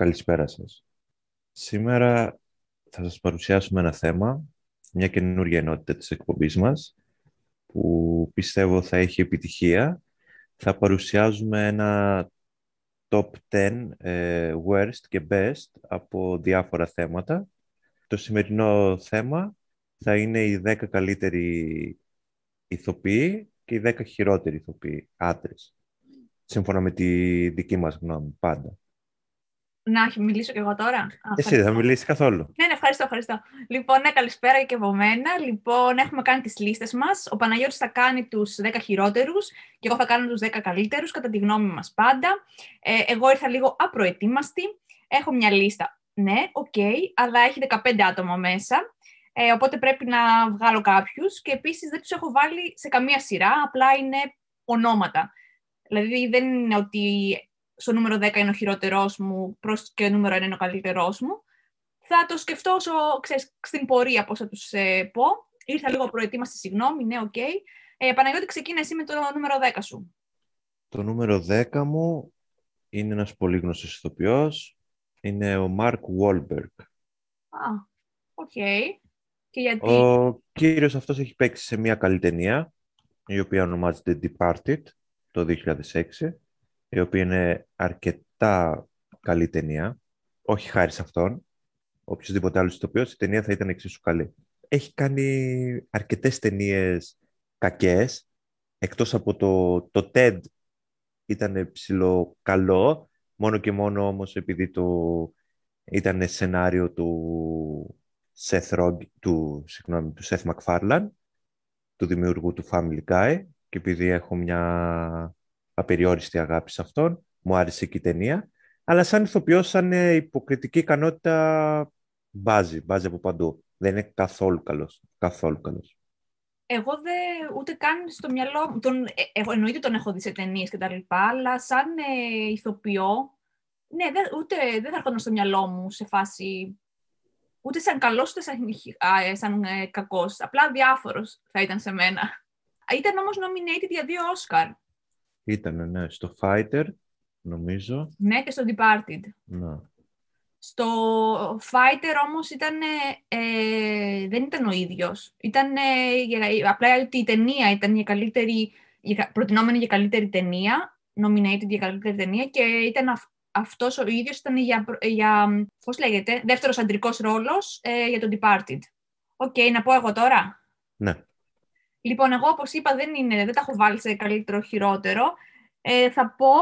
Καλησπέρα σας. Σήμερα θα σας παρουσιάσουμε ένα θέμα, μια καινούργια ενότητα της εκπομπής μας, που πιστεύω θα έχει επιτυχία. Θα παρουσιάζουμε ένα top 10 ε, worst και best από διάφορα θέματα. Το σημερινό θέμα θα είναι οι 10 καλύτεροι ηθοποιοί και οι 10 χειρότεροι ηθοποιοί άντρες. Σύμφωνα με τη δική μας γνώμη, πάντα. Να μιλήσω κι εγώ τώρα. Εσύ δεν θα μιλήσεις καθόλου. Ναι, ναι, ευχαριστώ, ευχαριστώ. Λοιπόν, ναι, καλησπέρα και από μένα. Λοιπόν, έχουμε κάνει τις λίστες μας. Ο Παναγιώτης θα κάνει τους 10 χειρότερους και εγώ θα κάνω τους 10 καλύτερους, κατά τη γνώμη μας πάντα. Ε, εγώ ήρθα λίγο απροετοίμαστη. Έχω μια λίστα. Ναι, OK, okay, αλλά έχει 15 άτομα μέσα. Ε, οπότε πρέπει να βγάλω κάποιους και επίσης δεν τους έχω βάλει σε καμία σειρά, απλά είναι ονόματα. Δηλαδή δεν είναι ότι στο νούμερο 10 είναι ο χειρότερός μου προς και νούμερο 1 είναι ο καλύτερός μου. Θα το σκεφτώ όσο, ξέρεις, στην πορεία πώς θα τους ε, πω. Ήρθα λίγο απροετοίμαστη, συγγνώμη, ναι, OK. Okay. Ε, Παναγιώτη, ξεκίνα εσύ με το νούμερο 10 σου. Το νούμερο 10 μου είναι ένας πολύ γνωστός ηθοποιός. Είναι ο Mark Wahlberg. Α, οκ. Και γιατί... Ο κύριος αυτός έχει παίξει σε μια καλή ταινία, η οποία ονομάζεται Departed, το 2006 η οποία είναι αρκετά καλή ταινία. Όχι χάρη σε αυτόν. Οποιοδήποτε άλλο ηθοποιό, η ταινία θα ήταν εξίσου καλή. Έχει κάνει αρκετές ταινίες κακές, εκτός από το, το TED ήταν ψηλό καλό, μόνο και μόνο όμως επειδή το ήταν σενάριο του Seth, Rog, του, συγγνώμη, του Seth MacFarlane, του δημιουργού του Family Guy, και επειδή έχω μια απεριόριστη αγάπη σε αυτόν. Μου άρεσε και η ταινία. Αλλά σαν ηθοποιός, σαν ε, υποκριτική ικανότητα, μπάζει, μπάζει από παντού. Δεν είναι καθόλου καλός. Καθόλου καλός. Εγώ δεν ούτε καν στο μυαλό μου. Τον, ε, εγώ εννοείται τον έχω δει σε ταινίες και τα λοιπά, αλλά σαν ε, ηθοποιό, ναι, δεν, ούτε δεν θα έρχονταν στο μυαλό μου σε φάση. Ούτε σαν καλός, ούτε σαν, α, σαν ε, κακός. Απλά διάφορος θα ήταν σε μένα. Ήταν όμως nominated για δύο Όσκαρ. Ήταν, ναι, στο Fighter, νομίζω. Ναι, και στο Departed. Ναι. Στο Fighter όμως ήταν, ε, δεν ήταν ο ίδιος. Ήταν ε, απλά ότι η ταινία ήταν για καλύτερη, για, προτεινόμενη για καλύτερη ταινία, nominated για καλύτερη ταινία και ήταν αυ, αυτός ο ίδιος ήταν για, για πώς λέγεται, δεύτερος αντρικός ρόλος ε, για το Departed. OK, okay, να πω εγώ τώρα; Ναι. Λοιπόν, εγώ όπως είπα δεν, είναι, δεν τα έχω βάλει σε καλύτερο χειρότερο. Ε, θα πω,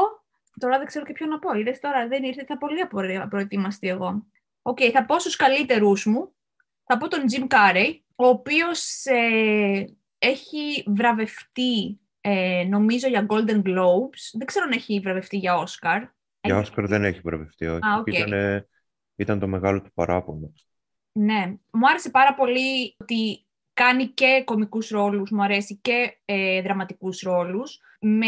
τώρα δεν ξέρω και ποιο να πω, είδες τώρα δεν ήρθα πολύ προετοιμασμένη εγώ. OK, okay, θα πω στους καλύτερούς μου, θα πω τον Jim Carrey, ο οποίος ε, έχει βραβευτεί, ε, νομίζω, για Golden Globes. Δεν ξέρω αν έχει βραβευτεί για Oscar. Για Oscar δεν έχει βραβευτεί, όχι. Ah, okay. ήταν, ήταν το μεγάλο του παράπονο. Ναι. Μου άρεσε πάρα πολύ ότι κάνει και κομικούς ρόλους, μου αρέσει, και ε, δραματικούς ρόλους, με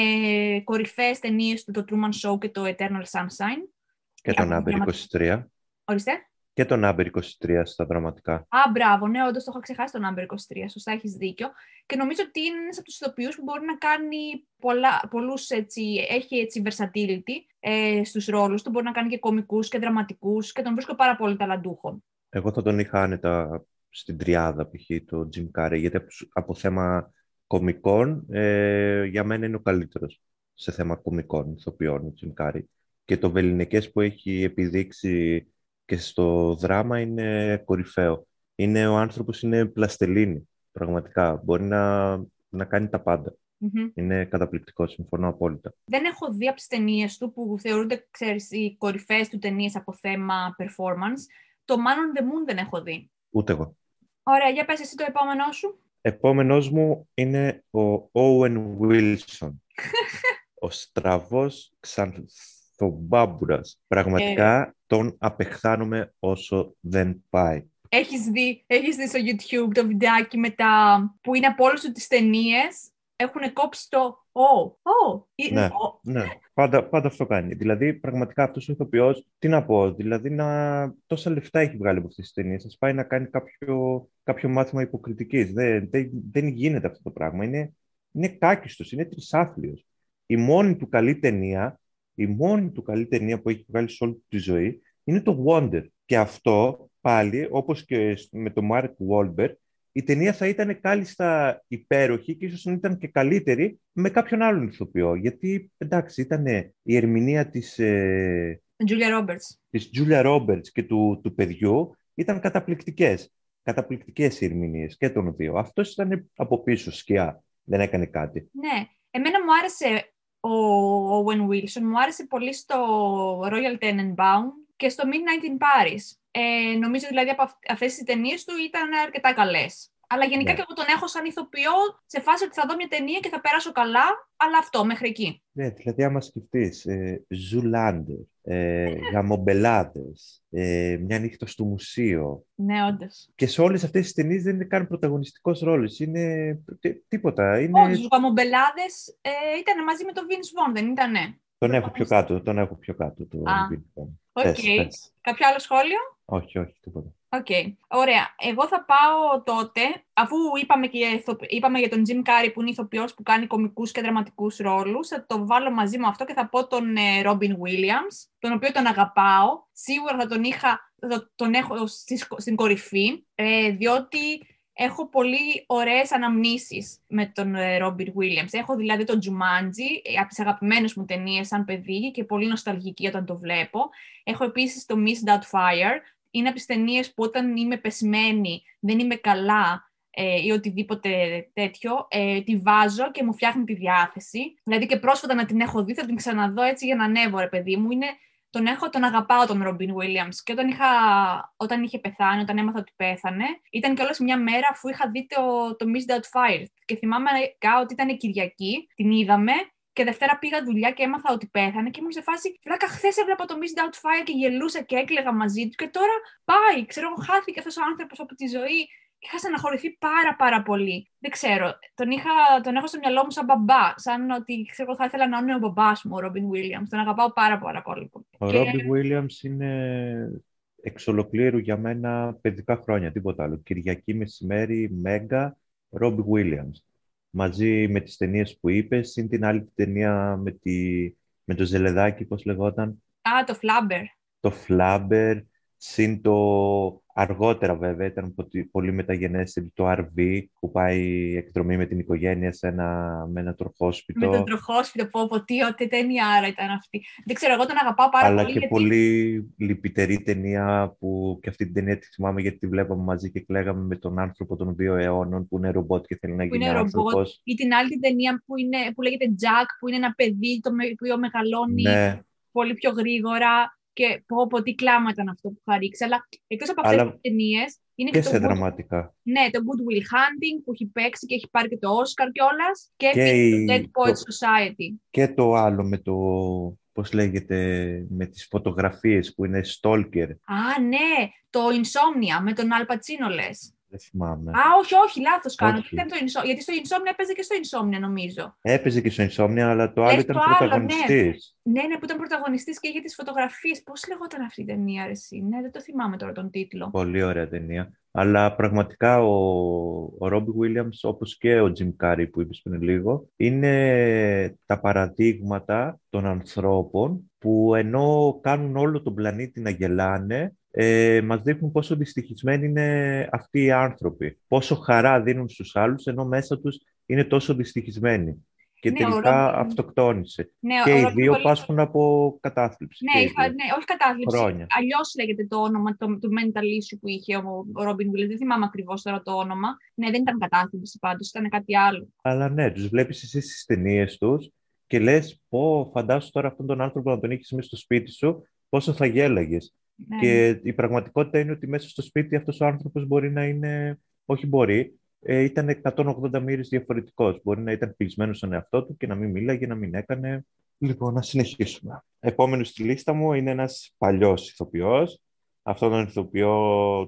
κορυφαίες ταινίες του το Truman Show και το Eternal Sunshine. Και τον Άμπερ 23. Ορίστε. Και τον Άμπερ 23 στα δραματικά. Α, μπράβο, ναι, όντως το είχα ξεχάσει τον Άμπερ 23. Σωστά, έχεις δίκιο. Και νομίζω ότι είναι ένας από τους ηθοποιούς που μπορεί να κάνει πολλά, πολλούς, έτσι, έχει έτσι versatility ε, στους ρόλους του. Μπορεί να κάνει και κομικούς και δραματικούς και τον βρίσκω πάρα πολύ ταλαντούχο. Εγώ θα τον είχα άνετα στην τριάδα π.χ. το Jim Carrey, γιατί από, θέμα κομικών ε, για μένα είναι ο καλύτερος σε θέμα κομικών ηθοποιών ο Jim Carrey. Και το βεληνικές που έχει επιδείξει και στο δράμα είναι κορυφαίο. Είναι ο άνθρωπος, είναι πλαστελίνη, πραγματικά. Μπορεί να, να κάνει τα πάντα. Είναι καταπληκτικός, συμφωνώ απόλυτα. Δεν έχω δει από τις ταινίες του που θεωρούνται, ξέρεις, οι κορυφαίες του ταινίες από θέμα performance. Το Man on the Moon δεν έχω δει. Ούτε εγώ. Ωραία, για πες εσύ το επόμενό σου. Επόμενός μου είναι ο Owen Wilson. ο στραβός ξανθομπάμπουρας. Πραγματικά ε. τον απεχθάνομαι όσο δεν πάει. Έχεις δει, έχεις δει στο YouTube το βιντεάκι μετά που είναι από όλες τις ταινίες; Έχουν κόψει το «ο», «ο». Ναι, ναι. Πάντα, πάντα αυτό κάνει. Δηλαδή, πραγματικά αυτός ο ηθοποιός, τι να πω, δηλαδή να... τόσα λεφτά έχει βγάλει από αυτές τις ταινίες. Ας πάει να κάνει κάποιο, κάποιο μάθημα υποκριτικής. Δεν, δεν, δεν γίνεται αυτό το πράγμα. Είναι, είναι κάκιστος, είναι τρισάθλιος. Η μόνη του καλή ταινία, η μόνη του καλή ταινία που έχει βγάλει σε όλη τη ζωή, είναι το Wonder. Και αυτό πάλι, όπως και με το Mark Wahlberg, η ταινία θα ήταν κάλλιστα υπέροχη και ίσως ήταν και καλύτερη με κάποιον άλλον ηθοποιό. Γιατί, εντάξει, ήταν η ερμηνεία της... Ε, Julia Roberts. Της Julia Roberts και του, του παιδιού ήταν καταπληκτικές. Καταπληκτικές οι ερμηνείες και των δύο. Αυτός ήταν από πίσω σκιά. Δεν έκανε κάτι. Ναι. Εμένα μου άρεσε ο Owen Wilson, μου άρεσε πολύ στο Royal Tenenbaum και στο Midnight in Paris. Ε, νομίζω δηλαδή από αυτές τις ταινίες του ήταν αρκετά καλές. Αλλά γενικά ναι. και εγώ τον έχω σαν ηθοποιό σε φάση ότι θα δω μια ταινία και θα περάσω καλά, αλλά αυτό μέχρι εκεί. Ναι, δηλαδή άμα σκεφτείς, ε, Zoolander, ε, Γαμομπελάδες, ε, Μια νύχτα στο μουσείο. Ναι, όντως. Και σε όλες αυτές τις ταινίες δεν είναι καν πρωταγωνιστικός ρόλος. Είναι τίποτα. Είναι... Όχι, Γαμομπελάδες ε, ήταν μαζί με τον Vince Vaughn, δεν ήταν. Τον έχω πιο κάτω, τον έχω πιο κάτω. Το Οκ. Okay. Κάποιο άλλο σχόλιο; Όχι, όχι, τίποτα. OK. Okay. Ωραία. Εγώ θα πάω τότε, αφού είπαμε, και, είπαμε για τον Jim Carrey που είναι ηθοποιός που κάνει κομικούς και δραματικούς ρόλους, θα το βάλω μαζί μου αυτό και θα πω τον ε, Robin Williams, τον οποίο τον αγαπάω. Σίγουρα θα τον, είχα, θα τον έχω στην κορυφή, ε, διότι έχω πολύ ωραίες αναμνήσεις με τον Robin ε, Williams. Έχω δηλαδή τον Jumanji, ε, από τις αγαπημένες μου ταινίες σαν παιδί και πολύ νοσταλγική όταν το βλέπω. Έχω επίσης το Miss Fire. Είναι από τις ταινίες που όταν είμαι πεσμένη, δεν είμαι καλά ε, ή οτιδήποτε τέτοιο, ε, τη βάζω και μου φτιάχνει τη διάθεση. Δηλαδή και πρόσφατα να την έχω δει, θα την ξαναδώ έτσι για να ανέβω, ρε παιδί μου. Είναι τον έχω, τον αγαπάω τον Ρόμπιν Williams. Και όταν, είχα, όταν είχε πεθάνει, όταν έμαθα ότι πέθανε, ήταν κιόλας μια μέρα αφού είχα δει το, το Miss Fire. Και θυμάμαι ότι ήταν Κυριακή, την είδαμε και Δευτέρα πήγα δουλειά και έμαθα ότι πέθανε και ήμουν σε φάση. Φράκα, χθες έβλεπα το Miss Fire και γελούσα και έκλαιγα μαζί του. Και τώρα πάει, ξέρω εγώ, χάθηκε αυτός ο άνθρωπος από τη ζωή είχα στεναχωρηθεί πάρα πάρα πολύ. Δεν ξέρω, τον, είχα, τον έχω στο μυαλό μου σαν μπαμπά, σαν ότι ξέρω, θα ήθελα να είναι ο μπαμπάς μου, ο Ρόμπιν Βίλιαμς. Τον αγαπάω πάρα πάρα πολύ. Ο και... Ρόμπιν Βίλιαμς είναι εξ ολοκλήρου για μένα παιδικά χρόνια, τίποτα άλλο. Κυριακή μεσημέρι, Μέγκα, Ρόμπιν Βίλιαμς. Μαζί με τις ταινίες που είπες, είναι την άλλη ταινία με, τη, με το ζελεδάκι, πώς λεγόταν. Α, το Φλάμπερ. Το Φλάμπερ, συν το Αργότερα βέβαια ήταν πολύ μεταγενέστερη το RV που πάει εκδρομή με την οικογένεια σε ένα, με ένα τροχόσπιτο. Με το τροχόσπιτο, πω πω τι, ό,τι ταινία άρα ήταν αυτή. Δεν ξέρω, εγώ τον αγαπάω πάρα Αλλά πολύ. Αλλά και πολύ λυπητερή ταινία που και αυτή την ταινία τη θυμάμαι γιατί τη βλέπαμε μαζί και κλαίγαμε με τον άνθρωπο των δύο αιώνων που είναι ρομπότ και θέλει να γίνει άνθρωπος. Ή την άλλη ταινία που, είναι, που λέγεται Jack που είναι ένα παιδί το οποίο μεγαλώνει ναι. πολύ πιο γρήγορα και πω, πω τι κλάμα ήταν αυτό που είχα ρίξει. Αλλά εκτός από αυτές τις ταινίες. Είναι και, και σε δραματικά. Ναι, το Good Will Hunting που έχει παίξει και έχει πάρει και το Oscar κιόλας. Και, και το Dead Poets Society. Και το άλλο με το. Πώς λέγεται, με τις φωτογραφίες που είναι stalker. Α, ναι, το Insomnia με τον Αλπατσίνο λες. Δεν θυμάμαι. Α, όχι, όχι, λάθος κάνω. Ήταν το Insomnia, γιατί στο Insomnia έπαιζε και στο Insomnia, νομίζω. Έπαιζε και στο Insomnia, αλλά το άλλο ήταν πρωταγωνιστής. Ναι. ναι, ναι, που ήταν πρωταγωνιστής και για τις φωτογραφίες. Πώς λεγόταν αυτή η ταινία, Αρεσί. Ναι, δεν το θυμάμαι τώρα τον τίτλο. Πολύ ωραία ταινία. Αλλά πραγματικά ο, ο Ρόμπι Williams, όπως και ο Jim Carrey που είπες πριν λίγο, είναι τα παραδείγματα των ανθρώπων που ενώ κάνουν όλο τον πλανήτη να γελάνε, ε, μας δείχνουν πόσο δυστυχισμένοι είναι αυτοί οι άνθρωποι. Πόσο χαρά δίνουν στους άλλους, ενώ μέσα τους είναι τόσο δυστυχισμένοι. Και ναι, τελικά αυτοκτόνησε. Ναι, και οι δύο πολύ... πάσχουν από κατάθλιψη. Ναι, είχα, ναι όχι κατάθλιψη. Αλλιώς λέγεται το όνομα του το mental issue που είχε ο, ο Ρόμπιν Βίλ. Δεν θυμάμαι ακριβώς τώρα το όνομα. Ναι, δεν ήταν κατάθλιψη πάντως, ήταν κάτι άλλο. Αλλά ναι, τους βλέπεις εσύ στις ταινίες τους και λες, Πω, φαντάσου τώρα αυτόν τον άνθρωπο να τον έχεις μέσα στο σπίτι σου, πόσο θα γέλαγες. Ναι. Και η πραγματικότητα είναι ότι μέσα στο σπίτι αυτός ο άνθρωπος μπορεί να είναι, όχι μπορεί, ε, ήταν 180 μοίρες διαφορετικός. Μπορεί να ήταν πεισμένος στον εαυτό του και να μην μίλαγε, να μην έκανε. Λοιπόν, να συνεχίσουμε. Επόμενος στη λίστα μου είναι ένας παλιός ηθοποιός. Αυτό τον ηθοποιό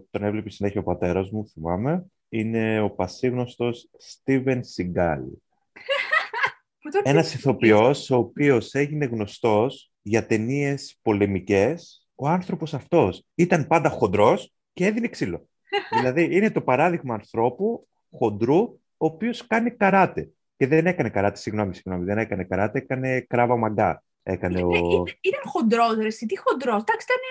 τον έβλεπε συνέχεια ο πατέρας μου, θυμάμαι. Είναι ο πασίγνωστος Steven Seagal. Ένας ηθοποιός ο οποίος έγινε γνωστός για ταινίες πολεμικές ο άνθρωπος αυτός ήταν πάντα χοντρός και έδινε ξύλο. δηλαδή είναι το παράδειγμα ανθρώπου χοντρού, ο οποίος κάνει καράτε. Και δεν έκανε καράτε, συγγνώμη, συγγνώμη, δεν έκανε καράτε, έκανε κράβα μαγκά. Έκανε ο... Ήταν, ήταν χοντρός, ρε, τι χοντρός. Εντάξει, ήταν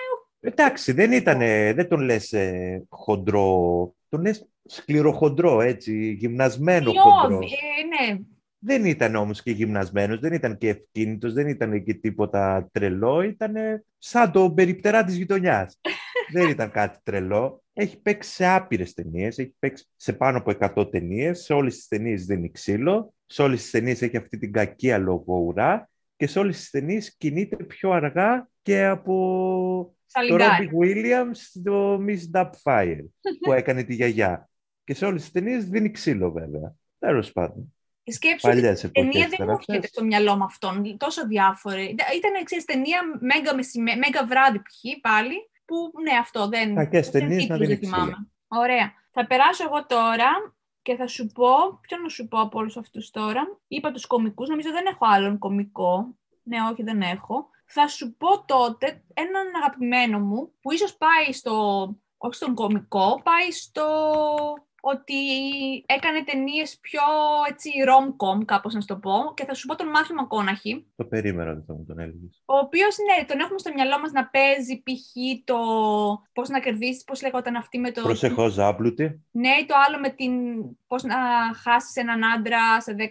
Εντάξει, δεν ήταν, δεν τον λες ε, χοντρό, τον λες σκληροχοντρό, έτσι, γυμνασμένο χοντρός. Ε, ναι. Δεν ήταν όμως και γυμνασμένος, δεν ήταν και ευκίνητος, δεν ήταν και τίποτα τρελό, ήταν σαν το περιπτερά της γειτονιάς. δεν ήταν κάτι τρελό. Έχει παίξει σε άπειρες ταινίες, έχει παίξει σε πάνω από 100 ταινίες. Σε όλες τις ταινίες δίνει ξύλο, σε όλες τις ταινίες έχει αυτή την κακία ουρά και σε όλες τις ταινίες κινείται πιο αργά και από το Ρόμπι Williams στο Miss Dubfire που έκανε τη γιαγιά. Και σε όλες τις ταινίες δίνει ξύλο βέβαια. Τέλος πάντων. Σκέψου ότι η ταινία δεν μου έρχεται στο μυαλό με αυτόν, τόσο διάφορη. Ήταν, εξή ταινία μέγα, μέγα βράδυ π.χ. πάλι, που ναι, αυτό δεν, Κακές ταινίες να δεν θυμάμαι. Ωραία. Θα περάσω εγώ τώρα και θα σου πω, ποιο να σου πω από όλους αυτούς τώρα. Είπα τους κομικούς, νομίζω δεν έχω άλλον κομικό. Ναι, όχι, δεν έχω. Θα σου πω τότε έναν αγαπημένο μου, που ίσως πάει στο, όχι στον κομικό, πάει στο ότι έκανε ταινίες πιο έτσι rom-com, κάπως να σου το πω. Και θα σου πω τον Μάθιου Μακόναχη. Το περίμενα ότι θα μου τον έλεγες. Ο οποίος, ναι, τον έχουμε στο μυαλό μας να παίζει π.χ. το. Πώς να κερδίσεις, πώς λέγονταν αυτή με το. Προσεχώς ζάπλουτη. Ναι, το άλλο με την. Πώς να χάσεις έναν άντρα σε 10.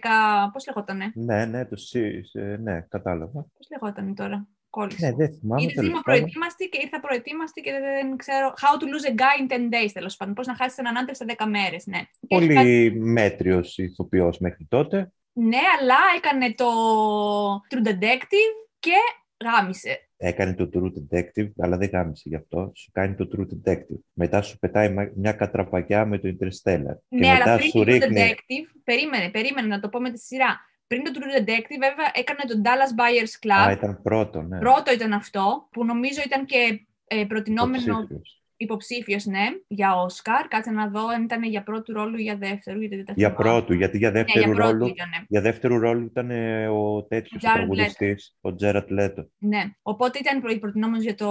Πώς λέγονταν. Ναι, ναι, το Ναι, κατάλαβα. Πώς λέγονταν τώρα; Κόλλησε. Ναι, δεν θυμάμαι. Ήρθα προετοίμαστη και ήρθα προετοίμαστη και δεν ξέρω. How to lose a guy in 10 days, τέλος πάντων. Πώς να χάσεις έναν άντρα σε 10 μέρες. Ναι. Πολύ και... μέτριος ηθοποιός μέχρι τότε. Ναι, αλλά έκανε το True Detective και γάμισε. Έκανε το True Detective, αλλά δεν γάμισε γι' αυτό. Σου κάνει το True Detective. Μετά σου πετάει μια κατραπακιά με το Interstellar. Ναι, και αλλά μετά πριν σου το ρίχνει... Detective, περίμενε, περίμενε να το πω με τη σειρά. Πριν το True Detective, βέβαια, έκανε τον Dallas Buyers Club. Α, ήταν πρώτο, ναι. Πρώτο ήταν αυτό, που νομίζω ήταν και ε, προτινόμενο υποψήφιος, ναι, για Όσκαρ. Κάτσε να δω αν ήταν για πρώτου ρόλου ή για δεύτερου. Γιατί δεν για πρώτου, γιατί για δεύτερου, ναι, για ρόλου, ήτανε. για δεύτερου ρόλου ήταν ε, ο τέτοιος τραγουδιστή, ο Τζέρατ Λέτο. Ναι, οπότε ήταν προτινόμενος για, το,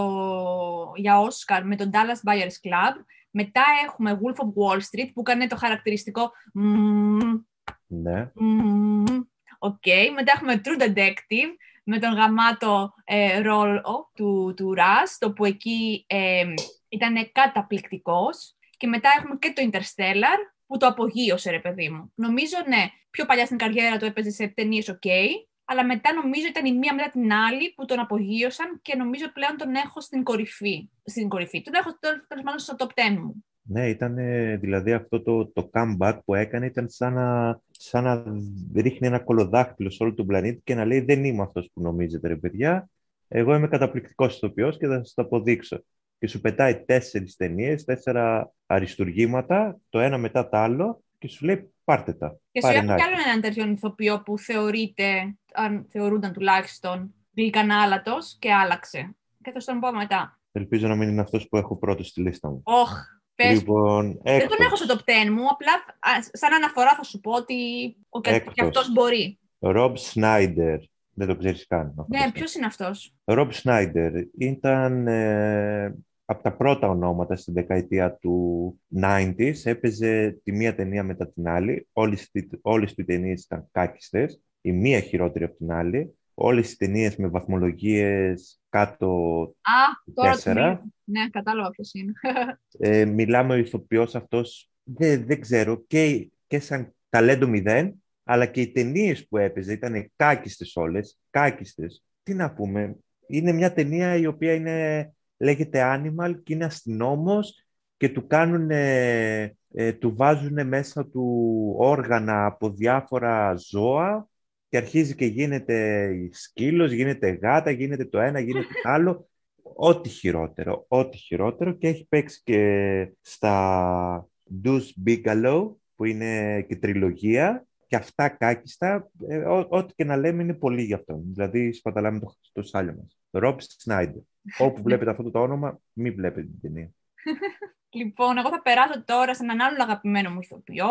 για Όσκαρ με τον Dallas Buyers Club. Μετά έχουμε Wolf of Wall Street που έκανε το χαρακτηριστικό. Ναι. Οκ, μετά έχουμε True Detective με τον γαμάτο ε, ρόλο του, του Rust, το που εκεί ε, ήταν καταπληκτικός. Και μετά έχουμε και το Interstellar, που το απογείωσε, ρε παιδί μου. Νομίζω, ναι, πιο παλιά στην καριέρα του έπαιζε σε ταινίες OK, αλλά μετά νομίζω ήταν η μία μετά την άλλη που τον απογείωσαν και νομίζω πλέον τον έχω στην κορυφή. Στην κορυφή. Τον έχω τέλος πάντων στο top 10 μου. Ναι, ήταν δηλαδή αυτό το, το comeback που έκανε ήταν σαν να, σαν να ρίχνει ένα κολοδάχτυλο σε όλο τον πλανήτη και να λέει δεν είμαι αυτός που νομίζετε ρε παιδιά, εγώ είμαι καταπληκτικός ηθοποιός και θα σας το αποδείξω. Και σου πετάει τέσσερις ταινίες, τέσσερα αριστουργήματα, το ένα μετά το άλλο και σου λέει πάρτε τα. Και σου έχω κι άλλο έναν τέτοιο ηθοποιό που θεωρείται, αν θεωρούνταν τουλάχιστον, γλυκανάλατος και άλλαξε. Και θα σου τον πω μετά. Ελπίζω να μην είναι αυτός που έχω πρώτος στη λίστα μου. Όχ, Πες, λοιπόν, δεν τον έχω στο top 10 μου, απλά σαν αναφορά θα σου πω ότι ο και αυτός μπορεί. Ρομπ Σνάιντερ. Δεν το ξέρεις καν. Ναι, ποιος είναι αυτός; Ρομπ Σνάιντερ ήταν ε, από τα πρώτα ονόματα στην δεκαετία του 90s. Έπαιζε τη μία ταινία μετά την άλλη. Όλες, όλες οι ταινίες ήταν κάκιστες. Η μία χειρότερη από την άλλη όλες οι ταινίες με βαθμολογίες κάτω Α, τώρα τέσσερα. Ναι, κατάλαβα ποιος είναι. ε, μιλάμε ο ηθοποιός αυτός, δεν, δεν ξέρω, και, και σαν ταλέντο μηδέν, αλλά και οι ταινίες που έπαιζε ήταν κάκιστες όλες, κάκιστες. Τι να πούμε, είναι μια ταινία η οποία είναι, λέγεται Animal και είναι αστυνόμος και του κάνουν, ε, του βάζουν μέσα του όργανα από διάφορα ζώα και αρχίζει και γίνεται σκύλος, γίνεται γάτα, γίνεται το ένα, γίνεται το άλλο. Ό,τι χειρότερο, ό,τι χειρότερο και έχει παίξει και στα Deuce Bigelow που είναι και τριλογία και αυτά κάκιστα, ε, ό,τι και να λέμε είναι πολύ γι' αυτό. Δηλαδή σπαταλάμε το, το σάλιο μας. Rob Snyder. Όπου βλέπετε αυτό το όνομα, μην βλέπετε την ταινία. Λοιπόν, εγώ θα περάσω τώρα σε έναν άλλο αγαπημένο μου ηθοποιό,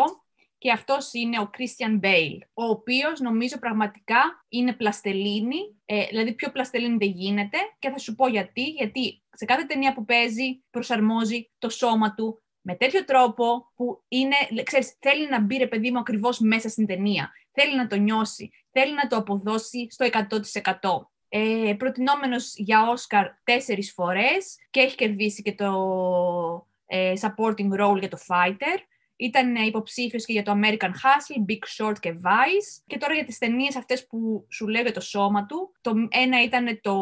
και αυτός είναι ο Christian Bale, ο οποίος νομίζω πραγματικά είναι πλαστελίνη, ε, δηλαδή πιο πλαστελίνη δεν γίνεται και θα σου πω γιατί, γιατί σε κάθε ταινία που παίζει προσαρμόζει το σώμα του με τέτοιο τρόπο που είναι, ξέρεις, θέλει να μπει ρε παιδί μου ακριβώς μέσα στην ταινία, θέλει να το νιώσει, θέλει να το αποδώσει στο 100%. Ε, προτινόμενος για Όσκαρ τέσσερις φορές και έχει κερδίσει και το ε, supporting role για το Fighter. Ήταν υποψήφιος και για το American Hustle, Big Short και Vice. Και τώρα για τις ταινίες αυτές που σου λέω για το σώμα του. Το ένα ήταν το...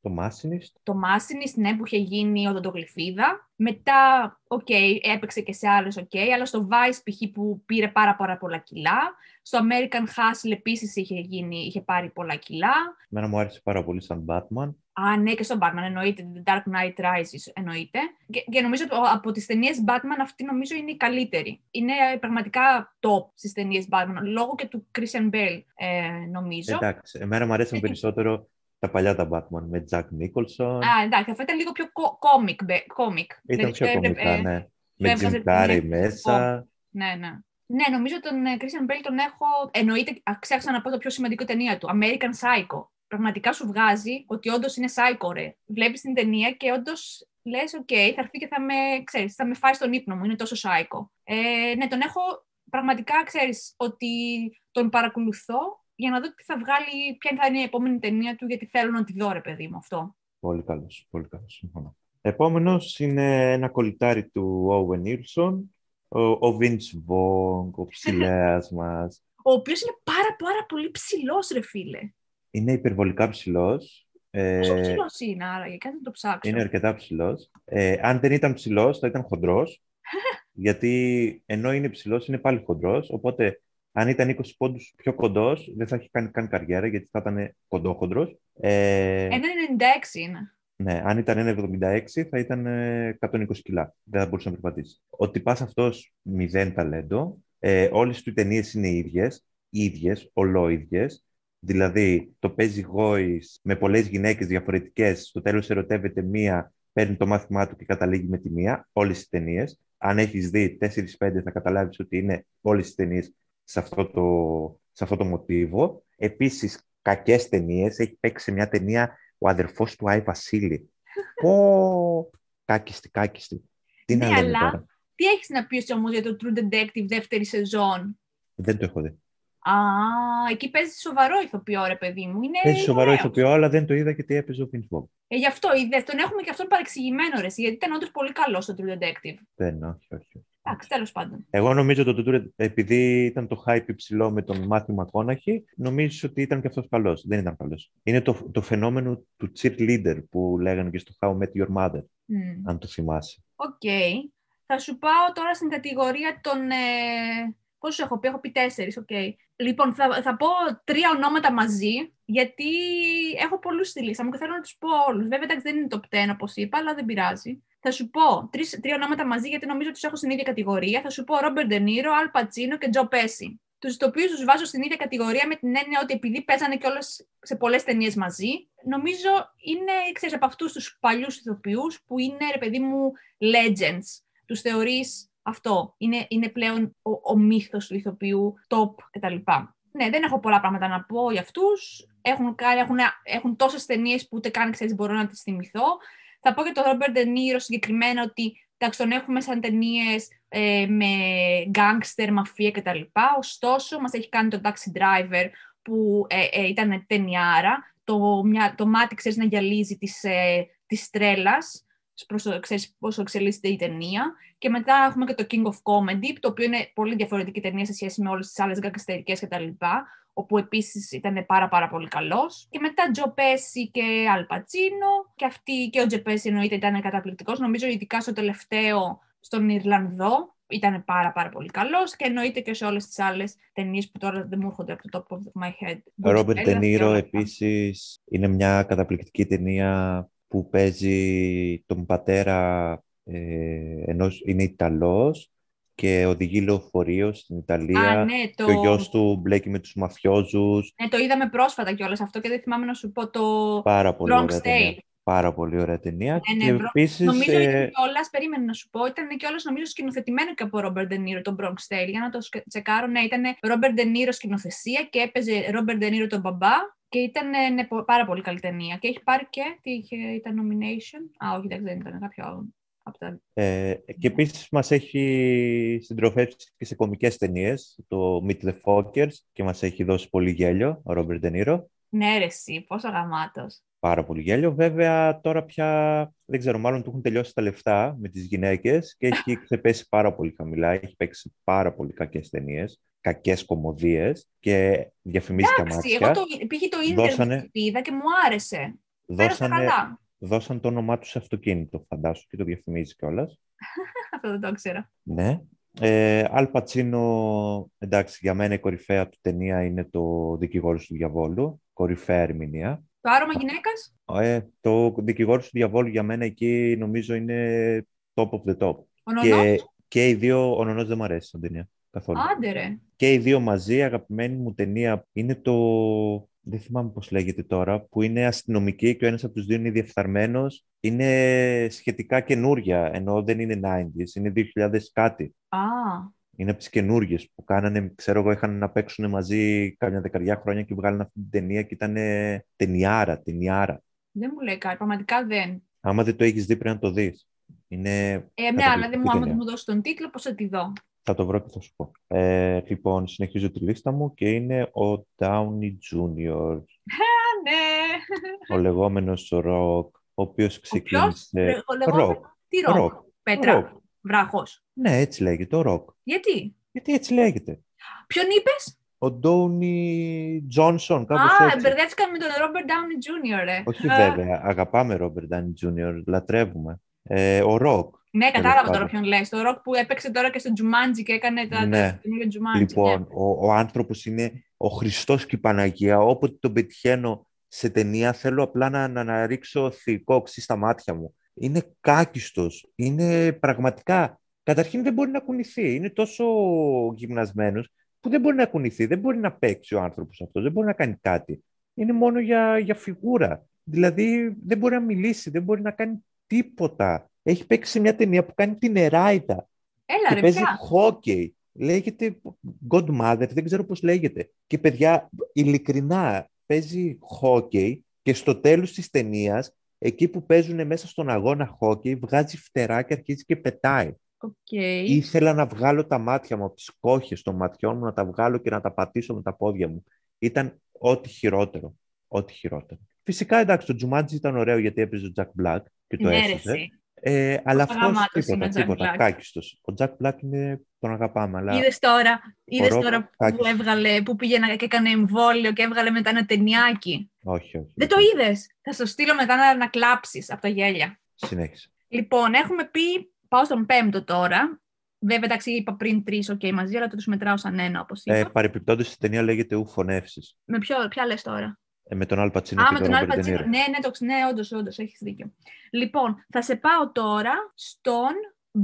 Το Machinist. Το Machinist, ναι, που είχε γίνει οδοντογλυφίδα. Μετά, OK, okay, έπαιξε και σε άλλες, OK, okay, αλλά στο Vice π.χ. που πήρε πάρα, πάρα πολλά κιλά. Στο American Hustle επίσης είχε, γίνει, είχε πάρει πολλά κιλά. Μένα μου άρεσε πάρα πολύ σαν Batman. Α, ναι, και στον Batman εννοείται. The Dark Knight Rises εννοείται. Και, και νομίζω ότι από τις ταινίες Batman αυτή νομίζω είναι η καλύτερη. Είναι πραγματικά top στις ταινίες Batman, λόγω και του Christian Bale, ε, νομίζω. Εντάξει, εμένα μου αρέσουν περισσότερο τα παλιά τα Batman με Jack Nicholson. Α, εντάξει, αυτό ήταν λίγο πιο comic. comic. Ήταν πιο κομικά, ναι. Με Jim Carrey μέσα. Ναι, ναι. Ναι, νομίζω τον Christian Bale τον έχω. Εννοείται, ξέχασα να πω το πιο σημαντικό ταινία του. American Psycho πραγματικά σου βγάζει ότι όντως είναι psycho, ρε. Βλέπεις την ταινία και όντως λες: OK, θα έρθει και θα με, ξέρεις, θα με φάει στον ύπνο μου. Είναι τόσο psycho. Ε, ναι, τον έχω πραγματικά, ξέρεις ότι τον παρακολουθώ για να δω τι θα βγάλει, ποια θα είναι η επόμενη ταινία του, γιατί θέλω να τη δω, ρε παιδί μου αυτό. Πολύ καλός, πολύ καλός. Συμφωνώ. Επόμενος είναι ένα κολλητάρι του Owen Nilsson, ο, ο Vince Vaughn, ο ψηλέα μας. Ο οποίος είναι πάρα, πάρα πολύ ψηλός, ρε φίλε είναι υπερβολικά ψηλός. Ε, Πόσο ψηλός είναι, άραγε, κάτι να το ψάξω. Είναι αρκετά ψηλός. Ε, αν δεν ήταν ψηλός, θα ήταν χοντρός. γιατί ενώ είναι ψηλός, είναι πάλι χοντρός. Οπότε, αν ήταν 20 πόντους πιο κοντός, δεν θα έχει κάνει καν καριέρα, γιατί θα ήταν κοντόχοντρος. Ε, 1,96 είναι. Ναι, αν ήταν 1,76 θα ήταν 120 κιλά. Δεν θα μπορούσε να περπατήσει. Ο τυπάς αυτός μηδέν ταλέντο. Ε, Όλες του οι ταινίες είναι ίδιες, ίδιες, ολόιδιες. Δηλαδή, το παίζει γόη με πολλές γυναίκες διαφορετικές. Στο τέλος ερωτεύεται μία, παίρνει το μάθημά του και καταλήγει με τη μία. Όλες τι ταινίες. Αν έχεις δει 4-5, θα καταλάβεις ότι είναι όλες τι ταινίες σε αυτό το, σε αυτό το μοτίβο. Επίσης, κακές ταινίες. Έχει παίξει σε μια ταινία ο αδερφός του Άι Βασίλη. Πω! Κάκιστη, κάκιστη. Τι ναι, να αλλά τώρα; τι έχεις να πεις όμως για το True Detective δεύτερη σεζόν; Δεν το έχω δει. Α, εκεί παίζεις σοβαρό ηθοποιό, ρε παιδί μου. Είναι παίζει σοβαρό ηθοποιό, αλλά δεν το είδα και τι έπαιζε ο Vince Ε, γι' αυτό, είδες, τον έχουμε και αυτόν παρεξηγημένο, ρε, γιατί ήταν όντως πολύ καλός στο True Detective. Δεν, όχι, όχι. Εντάξει, τέλος πάντων. Εγώ νομίζω ότι το True επειδή ήταν το hype υψηλό με τον Μάθη Μακόναχη, νομίζω ότι ήταν και αυτός καλός. Δεν ήταν καλός. Είναι το, το φαινόμενο του cheerleader που λέγανε και στο How Met Your Mother, mm. αν το θυμάσαι. OK. Okay. Θα σου πάω τώρα στην κατηγορία των. Ε Πόσους έχω πει, έχω πει τέσσερις, OK. Okay. Λοιπόν, θα, θα πω τρία ονόματα μαζί, γιατί έχω πολλούς στη λίστα μου και θέλω να τους πω όλους. Βέβαια, εντάξει, δεν είναι το 10, όπως είπα, αλλά δεν πειράζει. Θα σου πω τρεις, τρία ονόματα μαζί, γιατί νομίζω ότι τους έχω στην ίδια κατηγορία. Θα σου πω Robert De Niro, Al Pacino και Joe Pesci. Τους οποίους τους βάζω στην ίδια κατηγορία με την έννοια ότι επειδή παίζανε κιόλας σε πολλές ταινίες μαζί, νομίζω είναι, ξέρεις, από αυτούς τους παλιούς ηθοποιούς που είναι, ρε παιδί μου, legends. Τους θεωρείς αυτό. Είναι, είναι πλέον ο, ο μύθος του ηθοποιού, top κτλ. Ναι, δεν έχω πολλά πράγματα να πω για αυτούς. Έχουν, έχουν, έχουν τόσες ταινίες που ούτε καν ξέρεις μπορώ να τις θυμηθώ. Θα πω για τον Ρόμπερ Ντενίρο συγκεκριμένα ότι εντάξει, τον έχουμε σαν ταινίες ε, με γκάγκστερ, μαφία κτλ. Ωστόσο, μας έχει κάνει τον Taxi Driver που ε, ε, ήταν ταινιάρα. Το, μια, το μάτι, ξέρεις, να γυαλίζει της, ε, της τρέλας προς, ξέρεις πόσο εξελίσσεται η ταινία. Και μετά έχουμε και το King of Comedy, το οποίο είναι πολύ διαφορετική ταινία σε σχέση με όλες τις άλλες γκαγκαστερικές κτλ. όπου επίσης ήταν πάρα πάρα πολύ καλός. Και μετά Τζο Πέση και Αλ Πατσίνο. Και, αυτή, και ο Τζο Πέση εννοείται ήταν καταπληκτικός. Νομίζω ειδικά στο τελευταίο, στον Ιρλανδό, ήταν πάρα πάρα πολύ καλός και εννοείται και σε όλες τις άλλες ταινίες που τώρα δεν μου έρχονται από το top of my head. Ο Ρόμπερτ Τενίρο επίσης είναι μια καταπληκτική ταινία που παίζει τον πατέρα ε, ενός, είναι Ιταλός και οδηγεί λεωφορείο στην Ιταλία Α, ναι, το... και ο γιος του μπλέκει με τους μαφιόζους. Ναι, το είδαμε πρόσφατα κιόλας αυτό και δεν θυμάμαι να σου πω το Πάρα πολύ Bronx ωραία Πάρα πολύ ωραία ταινία. Ναι, ναι, και επίσης, νομίζω ε... ήταν κιόλας, περίμενε να σου πω, ήταν κιόλας νομίζω σκηνοθετημένο και από Robert De Niro το Bronx Tale. Για να το τσεκάρω, ναι, ήταν Robert De Niro σκηνοθεσία και έπαιζε Robert De Niro τον μπαμπά και ήταν ναι, πάρα πολύ καλή ταινία. Και έχει πάρει και. Τι είχε, ήταν nomination. Α, όχι, δεν ήταν κάποιο άλλο. Ε, και επίσης μας έχει συντροφεύσει και σε κομικές ταινίες, το Meet the Fockers, και μας έχει δώσει πολύ γέλιο ο Ρόμπερτ Ντενίρο. Ναι, ρε, εσύ, πόσο γαμάτος. Πάρα πολύ γέλιο. Βέβαια, τώρα πια δεν ξέρω, μάλλον του έχουν τελειώσει τα λεφτά με τις γυναίκες και έχει ξεπέσει πάρα πολύ χαμηλά. Έχει παίξει πάρα πολύ κακές ταινίες, κακές κομμωδίες και διαφημίστηκε Εντάξει, μάτια. εγώ το, πήγε το ίντερνετ Δώσανε- και είδα και μου άρεσε. Πέρασα Δώσανε, καλά. δώσαν το όνομά τους σε αυτοκίνητο, φαντάσου, και το διαφημίζει κιόλας. Αυτό δεν το ήξερα. Ναι. Ε, Αλ Πατσίνο, εντάξει, για μένα η κορυφαία του ταινία είναι το Δικηγόρος του Διαβόλου. Κορυφαία ερμηνεία. Το άρωμα γυναίκας; Ε, το Δικηγόρος του Διαβόλου για μένα εκεί νομίζω είναι top of the top. Ο Νονός; Και, και οι δύο, ο Νονός δεν μου αρέσει σαν ταινία καθόλου. Άντε ρε. Και οι δύο μαζί, αγαπημένη μου ταινία, είναι το... Δεν θυμάμαι πώς λέγεται τώρα, που είναι αστυνομική και ο ένας από τους δύο είναι διεφθαρμένος. Είναι σχετικά καινούρια, ενώ δεν είναι 90s, είναι 2000 κάτι. Α, Είναι από τις καινούργιες που κάνανε, ξέρω εγώ, είχαν να παίξουν μαζί κάμια δεκαριά χρόνια και βγάλανε αυτή την ταινία και ήταν ταινιάρα, ταινιάρα. δεν μου λέει κάτι. Πραγματικά δεν. Άμα δεν το έχεις δει πρέπει να το δεις. Είναι... Ε, ναι, Καταπληκτική αλλά δεν μου, άμα ταινία. μου δώσεις τον τίτλο, πώς θα τη δω; Θα το βρω και θα σου πω. Ε, λοιπόν, συνεχίζω τη λίστα μου και είναι ο Downey Jr. Α, ναι. ο λεγόμενος Rock, ο οποίος Ο ποιος; ξεκίνησε... Ο λεγόμενο- Rock. Τι Rock. Rock. Πέτρα. Rock. Βράχος. Ναι, έτσι λέγεται, ο Rock. Γιατί; Γιατί έτσι λέγεται. Ποιον είπες; Ο Dwayne Johnson, κάπως Α, έτσι. μπερδεύτηκα με τον Robert Downey Jr. ρε. Όχι Α, βέβαια, αγαπάμε Robert Downey Jr., λατρεύουμε. Ε, ο Rock, Ναι, κατάλαβα τώρα πάντων. ποιον λες. Το ροκ που έπαιξε τώρα και στο Jumanji και έκανε τα Ναι. τα καινούργια Jumanji. λοιπόν, ναι. ο, ο άνθρωπος είναι ο Χριστός και η Παναγία. Όποτε τον πετυχαίνω σε ταινία, θέλω απλά να, να, να ρίξω θηλυκό οξύ στα μάτια μου. Είναι κάκιστος, είναι πραγματικά... Καταρχήν δεν μπορεί να κουνηθεί, είναι τόσο γυμνασμένος που δεν μπορεί να κουνηθεί, δεν μπορεί να παίξει ο άνθρωπος αυτός, δεν μπορεί να κάνει κάτι. Είναι μόνο για, για φιγούρα. Δηλαδή δεν μπορεί να μιλήσει, δεν μπορεί να κάνει τίποτα. Έχει παίξει σε μια ταινία που κάνει την Εράιτα Έλα και ρε, παίζει πια. χόκεϊ. Λέγεται Godmother, δεν ξέρω πώς λέγεται. Και παιδιά, ειλικρινά, παίζει χόκεϊ και στο τέλος της ταινίας, εκεί που παίζουν μέσα στον αγώνα χόκεϊ, βγάζει φτερά και αρχίζει και πετάει. Οκ. Ήθελα να βγάλω τα μάτια μου από τις κόχες των ματιών μου, να τα βγάλω και να τα πατήσω με τα πόδια μου. Ήταν ό,τι χειρότερο. Ό,τι χειρότερο. Φυσικά, εντάξει, το Jumanji ήταν ωραίο γιατί έπαιζε ο Jack Black και το Ναι, ρε, έσωσε. Εσύ. Ε, αλλά Πόσο αυτός γαμάτος είναι τίποτα, ο Jack τίποτα. Black. Κάκιστος. Ο Jack Black είναι, τον αγαπάμε, αλλά Είδες τώρα, είδες Rock τώρα που, κάκιστος. έβγαλε, που πήγε να- και έκανε εμβόλιο και έβγαλε μετά ένα ταινιάκι; όχι, όχι. Δεν το είδες. Θα στο στείλω μετά να, να κλάψεις από τα γέλια. Συνέχισε. Λοιπόν, έχουμε πει, πάω στον πέμπτο τώρα. Βέβαια, εντάξει, είπα πριν τρεις, οκ, μαζί, αλλά το τους μετράω σαν ένα, όπως είπα. Ε, Παρεπιπτόντως, η ταινία λέγεται «Ου φωνεύσεις». Με ποιο, ποια λες τώρα; Ε, με τον Αλ Πατσίνο Α, και με τον τον Ρόμπερτ Αλπατσίνο. Ντενίρο. Ναι, ναι, το, ξ- ναι, όντως, όντως, έχεις δίκιο. Λοιπόν, θα σε πάω τώρα στον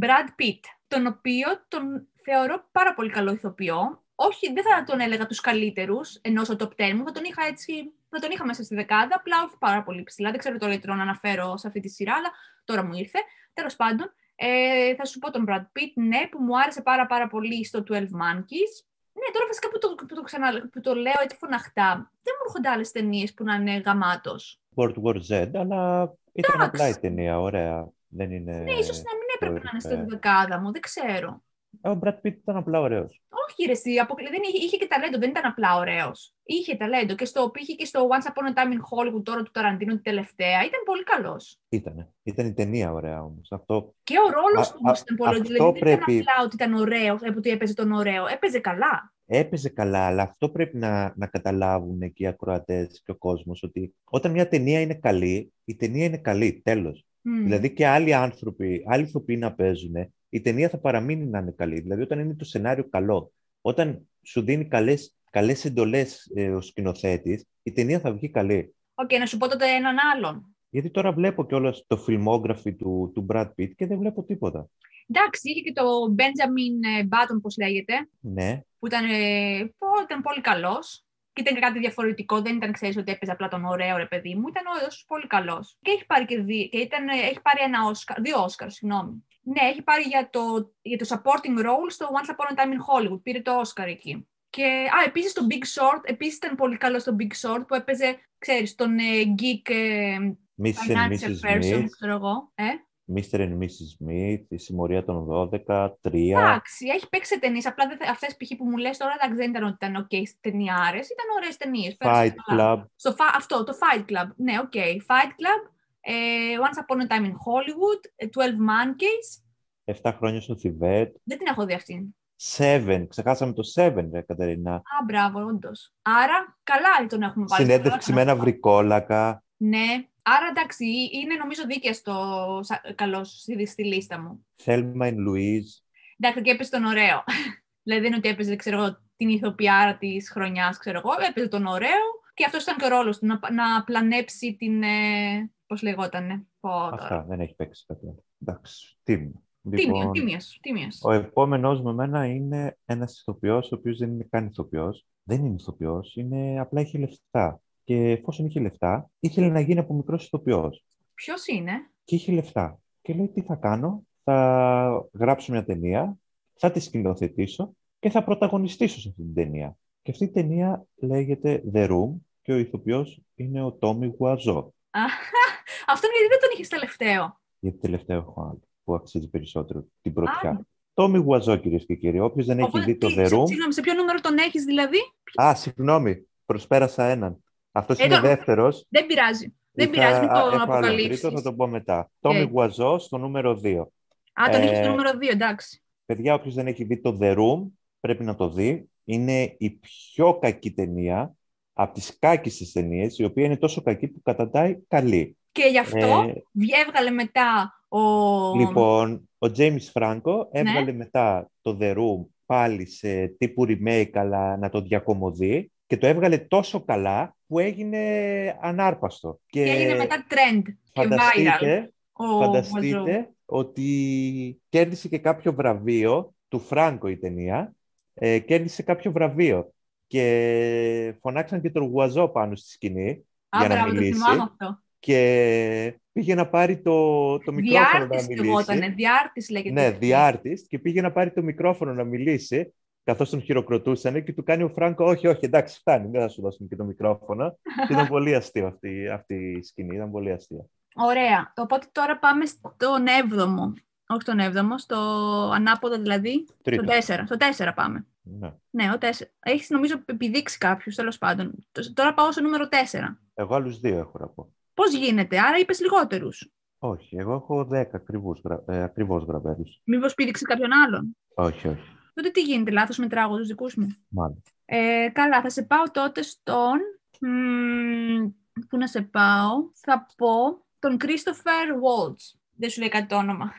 Brad Pitt, τον οποίο τον θεωρώ πάρα πολύ καλό ηθοποιό. Όχι, δεν θα τον έλεγα τους καλύτερους, ενώ στο top 10 μου, θα τον είχα έτσι, θα τον είχα μέσα στη δεκάδα, απλά όχι πάρα πολύ ψηλά. Δεν ξέρω τώρα γιατί τον αναφέρω σε αυτή τη σειρά, αλλά τώρα μου ήρθε. Τέλος πάντων, ε, θα σου πω τον Brad Pitt, ναι, που μου άρεσε πάρα πάρα πολύ στο 12 Monkeys. Ναι, τώρα βασικά που το, που το, ξανα, που το λέω έτσι φωναχτά, δεν μου έρχονται άλλες ταινίες που να είναι γαμάτος. World War Z, αλλά ήταν Εντάξει. απλά η ταινία, ωραία. Δεν είναι... Ναι, ίσως να μην έπρεπε να είναι στη κορυφαία. δεκάδα μου, δεν ξέρω. Ε, Ο Brad Pitt ήταν απλά ωραίος. Όχι, ρε, εσύ, αποκλει... δεν είχε, είχε και ταλέντο, δεν ήταν απλά ωραίος. Είχε ταλέντο και στο πήγε και στο Once Upon a Time in Hollywood τώρα του Ταραντίνο την τελευταία. Ήταν πολύ καλός. Ήτανε. Ήταν η ταινία ωραία όμως. Αυτό Και ο ρόλος Α, του όμως α, ήταν πολύ ωραίο. αυτό Δηλαδή δεν πρέπει- ήταν απλά ότι ήταν ωραίος, ότι έπαιζε τον ωραίο. Έπαιζε καλά. έπαιζε καλά, αλλά αυτό πρέπει να, να καταλάβουν και οι ακροατές και ο κόσμος, ότι όταν μια ταινία είναι καλή, η ταινία είναι καλή, τέλος. Μμ. Δηλαδή και άλλοι άνθρωποι, άλλοι ηθοποιοί να παίζουν, η ταινία θα παραμείνει να είναι καλή. Δηλαδή όταν είναι το σενάριο καλό, όταν σου δίνει καλές, καλές εντολές ε, ο σκηνοθέτης, η ταινία θα βγει καλή. Οκ, να σου πω τότε έναν άλλον. Γιατί τώρα βλέπω κιόλας το filmography του, του Brad Pitt και δεν βλέπω τίποτα. Εντάξει, είχε και το Benjamin ε, Button, πώς λέγεται, Ναι, που ήταν, ε, πω, ήταν πολύ καλός. Και ήταν και κάτι διαφορετικό, δεν ήταν, ξέρεις, ότι έπαιζε απλά τον ωραίο ρε παιδί μου. Ήταν όντως πολύ καλός. Και έχει πάρει και, δι... και ήταν, ε, έχει πάρει ένα Oscar, δύο Όσκαρ, συγγνώμη. Ναι, έχει πάρει για το, για το supporting role στο Once Upon a Time in Hollywood. Πήρε το Oscar εκεί. Και, α, επίσης το Big Short, επίσης ήταν πολύ καλό στο Big Short που έπαιζε, ξέρεις, τον ε, geek ε, Mrs. and financial Mrs. person, Smith. ξέρω εγώ. Ε; Mr. and Mrs. Smith, Η Συμμορία των 12, 3. Εντάξει, έχει παίξει σε ταινίες. Απλά αυτές π.χ. που μου λες τώρα εντάξει, δεν ήταν ότι ήταν OK ταινιάρε, ήταν ωραίες ταινίες. Fight Club. Στο, αυτό, το Fight Club. Ναι, OK. Fight Club, ε, Once Upon a Time in Hollywood, 12 Monkeys. 7 χρόνια στο Θιβέτ. Δεν την έχω δει αυτήν. Seven. Ξεχάσαμε το Seven, ρε Κατερίνα. Α, μπράβο, όντως. Άρα, καλά τον έχουμε βάλει. Συνέντευξη με ένα βρικόλακα. Ναι. Άρα, εντάξει, είναι νομίζω δίκαια στο καλό στη, στη λίστα μου. Θέλμα in Louise. Εντάξει, και έπαιζε τον ωραίο. δηλαδή, δεν είναι ότι έπαιζε, ξέρω εγώ, την ηθοποιάρα της χρονιάς, ξέρω εγώ. Έπαιζε τον ωραίο και αυτός ήταν και ο ρόλος του, να, να πλανέψει την. Ε, Πώς λεγότανε. Αυτά, δεν έχει παίξει κάτι Εντάξει, τίμιο. Λοιπόν, τίμιος, Ο επόμενο με μένα είναι ένας ηθοποιός, ο οποίος δεν είναι καν ηθοποιός. Δεν είναι ηθοποιός, είναι απλά έχει λεφτά. Και εφόσον είχε λεφτά, ήθελε να γίνει από μικρός ηθοποιός. Ποιος είναι; Και είχε λεφτά. Και λέει: Τι θα κάνω, θα γράψω μια ταινία, θα τη σκηνοθετήσω και θα πρωταγωνιστήσω σε αυτή την ταινία. Και αυτή η ταινία λέγεται The Room και ο ηθοποιός είναι ο Τόμι Γουαζό. Αυτό γιατί δεν τον είχες τελευταίο; Γιατί τελευταίο έχω άλλο που αξίζει περισσότερο την πρωτιά. Τόμι Γουαζό, κυρίες και κύριοι. Όποιος δεν έχει δει το The Room. Συγγνώμη, σε ποιο νούμερο τον έχεις δηλαδή; Α, συγγνώμη. Προσπέρασα έναν. Αυτός ε, είναι δεύτερος. Δεν πειράζει. Δεν πειράζει, μην το αποκαλύψεις. Θα το πω μετά. Τόμι okay. Γουαζό στο νούμερο 2. Α, τον ε, έχει στο νούμερο 2, εντάξει. Παιδιά, όποιος δεν έχει δει το The Room, πρέπει να το δει. Είναι η πιο κακή ταινία από τις κάκισε ταινίες, η οποία είναι τόσο κακή που καταντάει καλή. Και γι' αυτό ε, έβγαλε μετά ο... Λοιπόν, ο James Franco έβγαλε ναι. μετά το The Room πάλι σε τύπου remake, αλλά να το διακομωδεί και το έβγαλε τόσο καλά που έγινε ανάρπαστο. Και, και έγινε μετά trend και viral. Φανταστείτε ότι κέρδισε και κάποιο βραβείο του Φράγκο η ταινία. Ε, κέρδισε κάποιο βραβείο και φωνάξαν και τον Γουαζό πάνω στη σκηνή για να μιλήσει. αυτό και πήγε να πάρει το, το μικρόφωνο να μιλήσει. Λεγότανε, διάρτης λέγεται. Ναι, διάρτης και πήγε να πάρει το μικρόφωνο να μιλήσει καθώς τον χειροκροτούσαν και του κάνει ο Φράγκο όχι, όχι, εντάξει, φτάνει, δεν θα σου δώσουμε και το μικρόφωνο. και ήταν πολύ αστείο αυτή, αυτή η σκηνή, ήταν πολύ αστείο. Ωραία. Οπότε τώρα πάμε στον 7ο. Όχι στον 7ο, στο ανάποδο δηλαδή. Τρίτο. Στο 4. Στο 4 πάμε. Ναι. Ναι, ο 4. Έχεις νομίζω επιδείξει κάποιους, τέλος πάντων. Τώρα πάω στο νούμερο 4. Εγώ άλλους δύο έχω να πω. Πώς γίνεται, άρα είπες λιγότερους. Όχι, εγώ έχω δέκα ακριβώς, ε, ακριβώς γραμμένους. Μήπως πήδηξες κάποιον άλλον; Όχι, όχι. Τότε τι γίνεται, λάθος μετράγω τους δικούς μου; Μάλλον. Ε, καλά, θα σε πάω τότε στον... πού να σε πάω, θα πω τον Christopher Waltz. Δεν σου λέει κάτι το όνομα.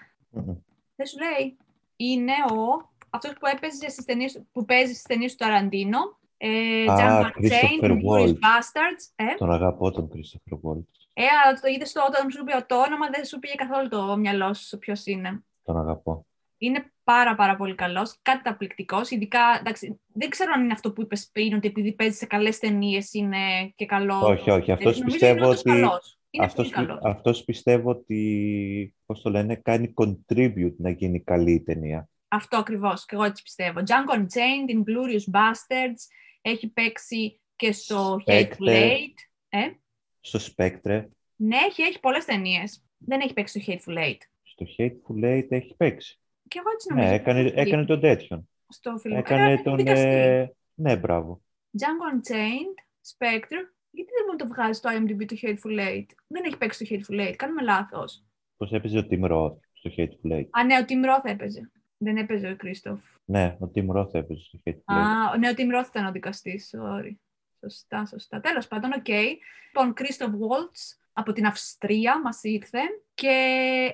Δεν σου λέει. Είναι ο... Αυτός που, έπαιζε στις ταινίες, που παίζει στις ταινίες του Ταραντίνο. Ε, ah, Christopher Waltz. Bastards. Ε; Τον αγαπώ τον Christopher Waltz. Ε, αλλά το είδες όταν σου είπε το όνομα, δεν σου πήγε καθόλου το μυαλό σου ποιος είναι. Τον αγαπώ. Είναι πάρα πάρα πολύ καλός, καταπληκτικός. Ειδικά, εντάξει, δεν ξέρω αν είναι αυτό που είπες πριν, ότι επειδή παίζει σε καλές ταινίες είναι και καλό. Όχι, όχι. Αυτός πιστεύω ότι. Αυτός, αυτός πιστεύω ότι, πώς το λένε, κάνει contribute να γίνει καλή η ταινία. Αυτό ακριβώς, και εγώ έτσι πιστεύω. Django Unchained, Inglorious Bastards, έχει παίξει και στο Hateful Eight. Ε; στο Spectre. Ναι, έχει, έχει πολλές ταινίες. Δεν έχει παίξει στο Hateful Eight. Στο Hateful Eight έχει παίξει. Και εγώ έτσι νομίζω. Ναι, έκανε, έκανε τον τέτοιον. Στο φιλμό. Έκανε τον. Ε... Ναι, μπράβο. Django Unchained, Spectre. Γιατί δεν μπορεί να το βγάζει στο IMDb το Hateful Eight; Δεν έχει παίξει στο Hateful Eight. Κάνουμε λάθος. Πώς έπαιζε ο Tim Roth στο Hateful Eight; Α, ναι, ο Tim Roth έπαιζε. Δεν έπαιζε ο Κρίστοφ. Ναι, ο Tim Roth έπαιζε στο Hateful Eight. Α, ναι, ο Tim Roth ήταν ο δικαστής. Sorry. Σωστά, σωστά. Τέλος πάντων, ok. Okay. Λοιπόν, Κρίστοφ Βαλτς από την Αυστρία μας ήρθε και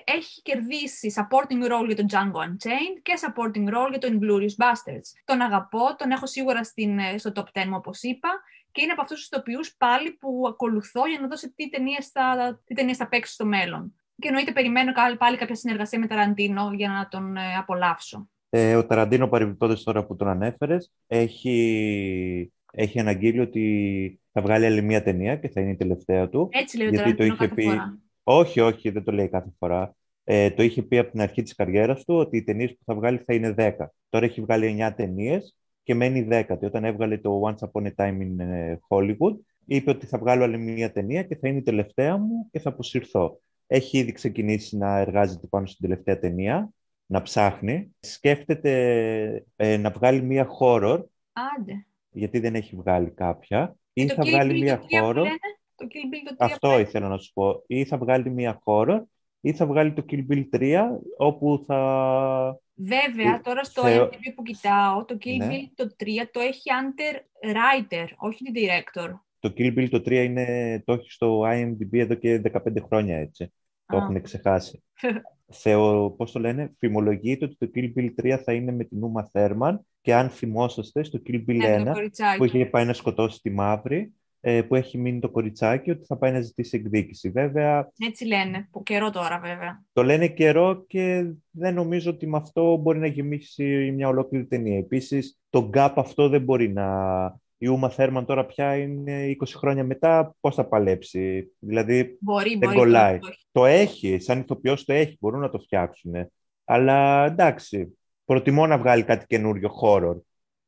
έχει κερδίσει supporting role για τον Django Unchained και supporting role για τον Inglourious Basterds. Τον αγαπώ, τον έχω σίγουρα στην, ε, στο top 10 μου, όπως είπα, και είναι από αυτούς τους ηθοποιούς πάλι που ακολουθώ για να δω τι ταινίες θα, θα παίξει στο μέλλον. Και εννοείται περιμένω πάλι κάποια συνεργασία με Ταραντίνο για να τον ε, απολαύσω. Ε, ο Ταραντίνο, παρεμπιπτόντω τώρα που τον ανέφερες, έχει έχει αναγγείλει ότι θα βγάλει άλλη μία ταινία και θα είναι η τελευταία του. Έτσι λέει γιατί το είχε πει. Φορά. Όχι, όχι, δεν το λέει κάθε φορά. Ε, το είχε πει από την αρχή της καριέρας του ότι οι ταινίες που θα βγάλει θα είναι 10. Τώρα έχει βγάλει 9 ταινίες και μένει 10. Όταν έβγαλε το Once Upon a Time in ε, Hollywood, είπε ότι θα βγάλω άλλη μία ταινία και θα είναι η τελευταία μου και θα αποσυρθώ. έχει ήδη ξεκινήσει να εργάζεται πάνω στην τελευταία ταινία, να ψάχνει. Σκέφτεται ε, να βγάλει μία horror, Άντε. γιατί δεν έχει βγάλει κάποια. Ή το θα Kill βγάλει Bill μία το τρία που horror. λένε, Το Kill Bill το 3 Αυτό ήθελα να σου πω. Ή θα βγάλει μία horror, ή θα βγάλει το Kill Bill 3, όπου θα... Βέβαια, Ε, τώρα στο θεω- IMDb που κοιτάω, το Kill Ναι. Bill το 3 το έχει under writer, όχι director. Το Kill Bill το 3 είναι, το έχει στο IMDb εδώ και 15 χρόνια έτσι. Το Α. έχουν ξεχάσει. Θεω, πώς το λένε, φημολογείται ότι το Kill Bill 3 θα είναι με την Uma Thurman και αν θυμόσαστε στο Kill Bill Ναι, 1 το κοριτσάκι. που είχε πάει να σκοτώσει τη μαύρη ε, που έχει μείνει το κοριτσάκι ότι θα πάει να ζητήσει εκδίκηση. Βέβαια, Έτσι λένε, που καιρό τώρα βέβαια. το λένε καιρό και δεν νομίζω ότι με αυτό μπορεί να γεμίσει μια ολόκληρη ταινία. Επίσης, το gap αυτό δεν μπορεί να... Η Uma Thurman τώρα πια είναι 20 χρόνια μετά, πώς θα παλέψει; Δηλαδή, Μπορεί, δεν μπορεί. κολλάει. το έχει. Το έχει, σαν ηθοποιός το έχει, μπορούν να το φτιάξουν. Αλλά εντάξει, προτιμώ να βγάλει κάτι καινούριο horror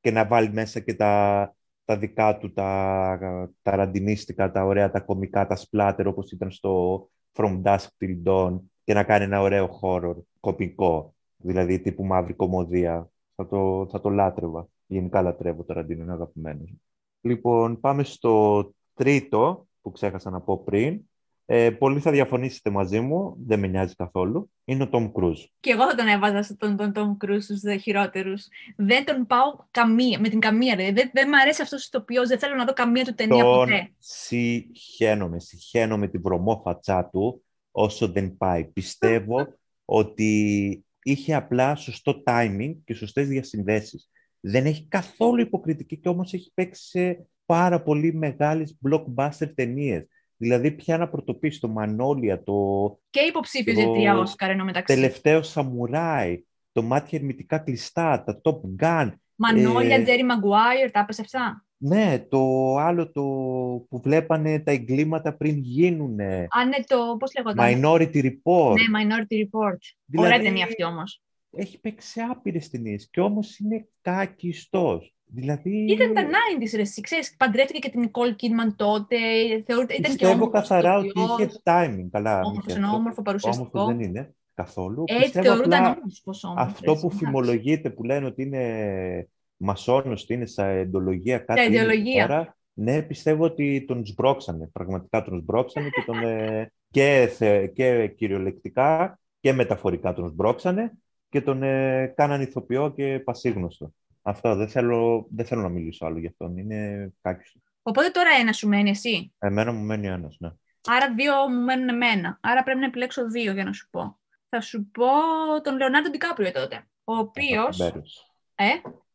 και να βάλει μέσα και τα, τα δικά του, τα, τα ραντινίστικα, τα ωραία, τα κομικά, τα splatter όπως ήταν στο From Dusk Till Dawn και να κάνει ένα ωραίο horror κοπικό, δηλαδή τύπου μαύρη κομμωδία. Θα το, θα το λάτρευα. Γενικά λατρεύω το Ραντίνο, είναι αγαπημένος. μου. Λοιπόν, πάμε στο τρίτο που ξέχασα να πω πριν. Ε, πολλοί θα διαφωνήσετε μαζί μου, δεν με νοιάζει καθόλου. Είναι ο Tom Cruise. Και εγώ θα τον έβαζα στον τον Tom Cruise στους δε χειρότερους. Δεν τον πάω καμία, με την καμία. ρε. Δεν, δεν μ' αρέσει αυτός ο ηθοποιός, δεν θέλω να δω καμία του ταινία Τον ποτέ. συχαίνομαι, συχαίνομαι την βρωμόφατσά του όσο δεν πάει. Πιστεύω ότι είχε απλά σωστό timing και σωστές διασυνδέσεις. Δεν έχει καθόλου υποκριτική και όμως έχει παίξει σε πάρα πολύ μεγάλες blockbuster ταινίες. Δηλαδή πια να πρωτοποιήσει το Μανόλια, το Και υποψήφιος Το για τρία Όσκαρ ενώ μεταξύ. τελευταίο Σαμουράι, το Μάτια Ερμητικά Κλειστά, τα Top Gun. Μανόλια, ε, Τζέρι Μαγκουάιρ, τα έπεσε αυτά; Ναι, το άλλο το που βλέπανε τα εγκλήματα πριν γίνουνε. Α, ναι, το, πώς λέγονταν; Minority Report. Ναι, Minority Report. Δηλαδή, Ωραία ταινία αυτή όμως. Έχει παίξει άπειρες ταινίες και όμως είναι κάκιστο. Δηλαδή. Ήταν τα 90s, ρε, εσύ, ξέρεις, παντρεύτηκε και την Nicole Kidman τότε, θεωρείται, ήταν και Πιστεύω όμορφος καθαρά ότι ηθοποιός, είχε timing. Καλά, μη Όμορφος, και εννοώ, αυτό. όμορφο παρουσιαστικό. Όμορφος δεν είναι καθόλου. Έτσι Πιστεύω θεωρούνταν απλά όμορφος όμως. αυτό έτσι, που εντάξει. φημολογείται, που λένε ότι είναι μασόνος, ότι είναι σαν εντολογία, κάτι Τα είναι εκεί ιδεολογία. πέρα. Ναι, πιστεύω ότι τον σμπρώξανε. Πραγματικά τον σμπρώξανε και, τον, ε, και, θε- και κυριολεκτικά και μεταφορικά τον σμπρώξανε και τον ε, κάναν ηθοποιό και πασίγνωστο. Αυτό, δεν θέλω, δεν θέλω να μιλήσω άλλο γι' αυτόν. Είναι κάκιστο. Οπότε τώρα ένα σου μένει εσύ; Εμένα μου μένει ένας, ναι. Άρα δύο μου μένουν εμένα. Άρα πρέπει να επιλέξω δύο για να σου πω. Θα σου πω τον Λεωνάρντο Ντικάπριο τότε. Ο οποίος... Αγαπημένος. Ε,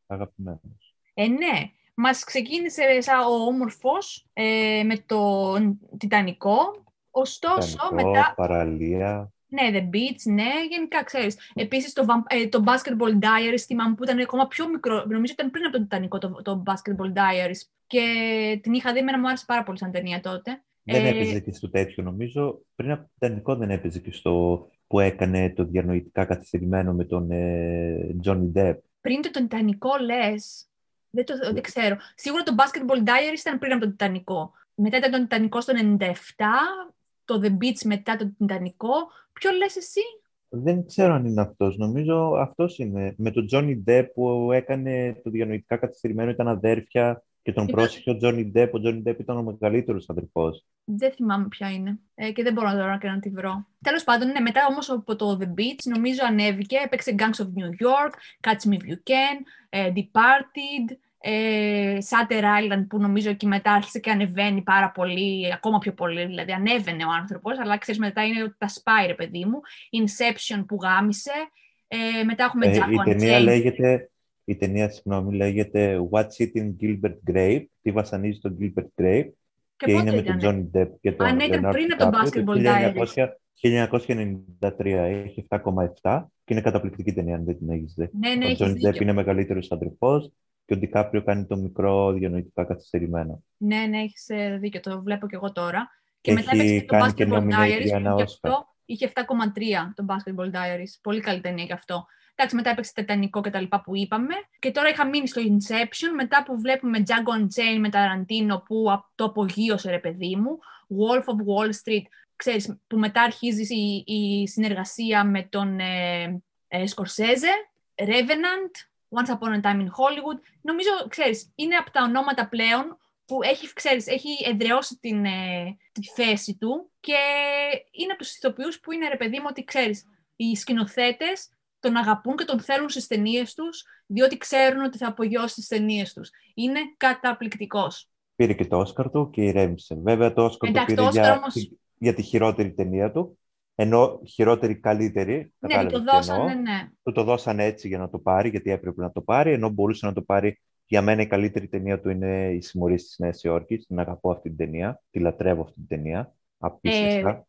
Αγαπημένος. ε, ναι. Μας ξεκίνησε σαν ο όμορφος ε, με τον Τιτανικό. Ωστόσο, Τιτανικό, μετά... Παραλία. Ναι, The Beach, ναι, γενικά ξέρεις. Επίσης το, Vamp- ε, το Basketball Diaries, θυμάμαι που ήταν ακόμα πιο μικρό, νομίζω ήταν πριν από τον Τιτανικό το, το Basketball Diaries. Και την είχα δει, εμένα μου άρεσε πάρα πολύ σαν ταινία τότε. Δεν Ε, έπαιζε και στο τέτοιο, νομίζω. Πριν από το Τιτανικό δεν έπαιζε και στο που έκανε το διανοητικά καθυστερημένο με τον ε, Johnny Depp. Πριν το Τιτανικό λες, δεν, το, δεν ξέρω. Σίγουρα το Basketball Diaries ήταν πριν από τον Τιτανικό. Μετά ήταν το Τιτανικό στο 97, το The Beach μετά το Τιτανικό. Ποιο λες εσύ; Δεν ξέρω αν είναι αυτός. Νομίζω αυτός είναι. Με τον Johnny Depp που έκανε το διανοητικά καθυστερημένο, ήταν αδέρφια και τον Ήταν- πρόσεχε ο Johnny Depp. Ο Johnny Depp ήταν ο μεγαλύτερος αδερφός. Δεν θυμάμαι ποια είναι ε, και δεν μπορώ τώρα και να τη βρω. Τέλος πάντων, ναι, μετά όμως από το The Beach νομίζω ανέβηκε, έπαιξε Gangs of New York, Catch Me If You Can, ε, Departed, ε, Shutter Island που νομίζω εκεί μετά άρχισε και ανεβαίνει πάρα πολύ, ακόμα πιο πολύ, δηλαδή ανέβαινε ο άνθρωπος, αλλά ξέρεις μετά είναι ότι τα σπάει ρε παιδί μου. Inception που γάμισε, ε, μετά έχουμε Ε, Jack η ταινία Unchained. λέγεται, η tαινία, συγγνώμη, λέγεται What's Eating Gilbert Grape. Τι βασανίζει τον Gilbert Grape. Και, Και, πότε είναι με ήταν; τον Johnny Depp και τον Α, ναι, ήταν Leonardo πριν από το DiCaprio, Basketball Diaries. 1993 έχει 7,7 και είναι καταπληκτική ταινία αν δεν την έχεις δει. Ναι, ναι, ο έχεις Johnny Depp δίκιο. είναι μεγαλύτερος αδερφός και ο Ντικάπριο κάνει το μικρό διανοητικά καθυστερημένο. Ναι, ναι, έχεις ε, δίκιο, το βλέπω και εγώ τώρα. Και Έχει μετά έπαιξε και το κάνει και Basketball nominate Diaries, για που ένα γι' Oscar. αυτό είχε 7,3 το Basketball Diaries. Πολύ καλή ταινία γι' αυτό. Εντάξει, μετά έπαιξε Τετανικό και τα λοιπά που είπαμε. Και τώρα είχα μείνει στο Inception, μετά που βλέπουμε Django Unchained με Ταραντίνο που απ- το απογείωσε ρε παιδί μου. Wolf of Wall Street. ξέρεις, που μετά αρχίζει η, η συνεργασία με τον ε, ε, Σκορσέζε, Revenant, Once Upon a Time in Hollywood. Νομίζω, ξέρεις, είναι από τα ονόματα πλέον που έχει, ξέρεις, έχει εδραιώσει την, ε, τη θέση του και είναι από τους ηθοποιούς που είναι, ρε παιδί μου, ότι ξέρεις, οι σκηνοθέτες τον αγαπούν και τον θέλουν στις ταινίες τους, διότι ξέρουν ότι θα απογειώσει τις ταινίες τους. Είναι καταπληκτικός. Πήρε και το Όσκαρ του και ηρέμησε. Βέβαια το Όσκαρ το πήρε για, όμως... για τη χειρότερη ταινία του, ενώ χειρότερη καλύτερη. Ναι, το δώσανε, ναι. Του το δώσανε έτσι για να το πάρει, γιατί έπρεπε να το πάρει, ενώ μπορούσε να το πάρει για μένα η καλύτερη ταινία του είναι η Συμμορία της Νέας Υόρκης. Την αγαπώ αυτή την ταινία. Τη λατρεύω αυτή την ταινία. Απίστευτα.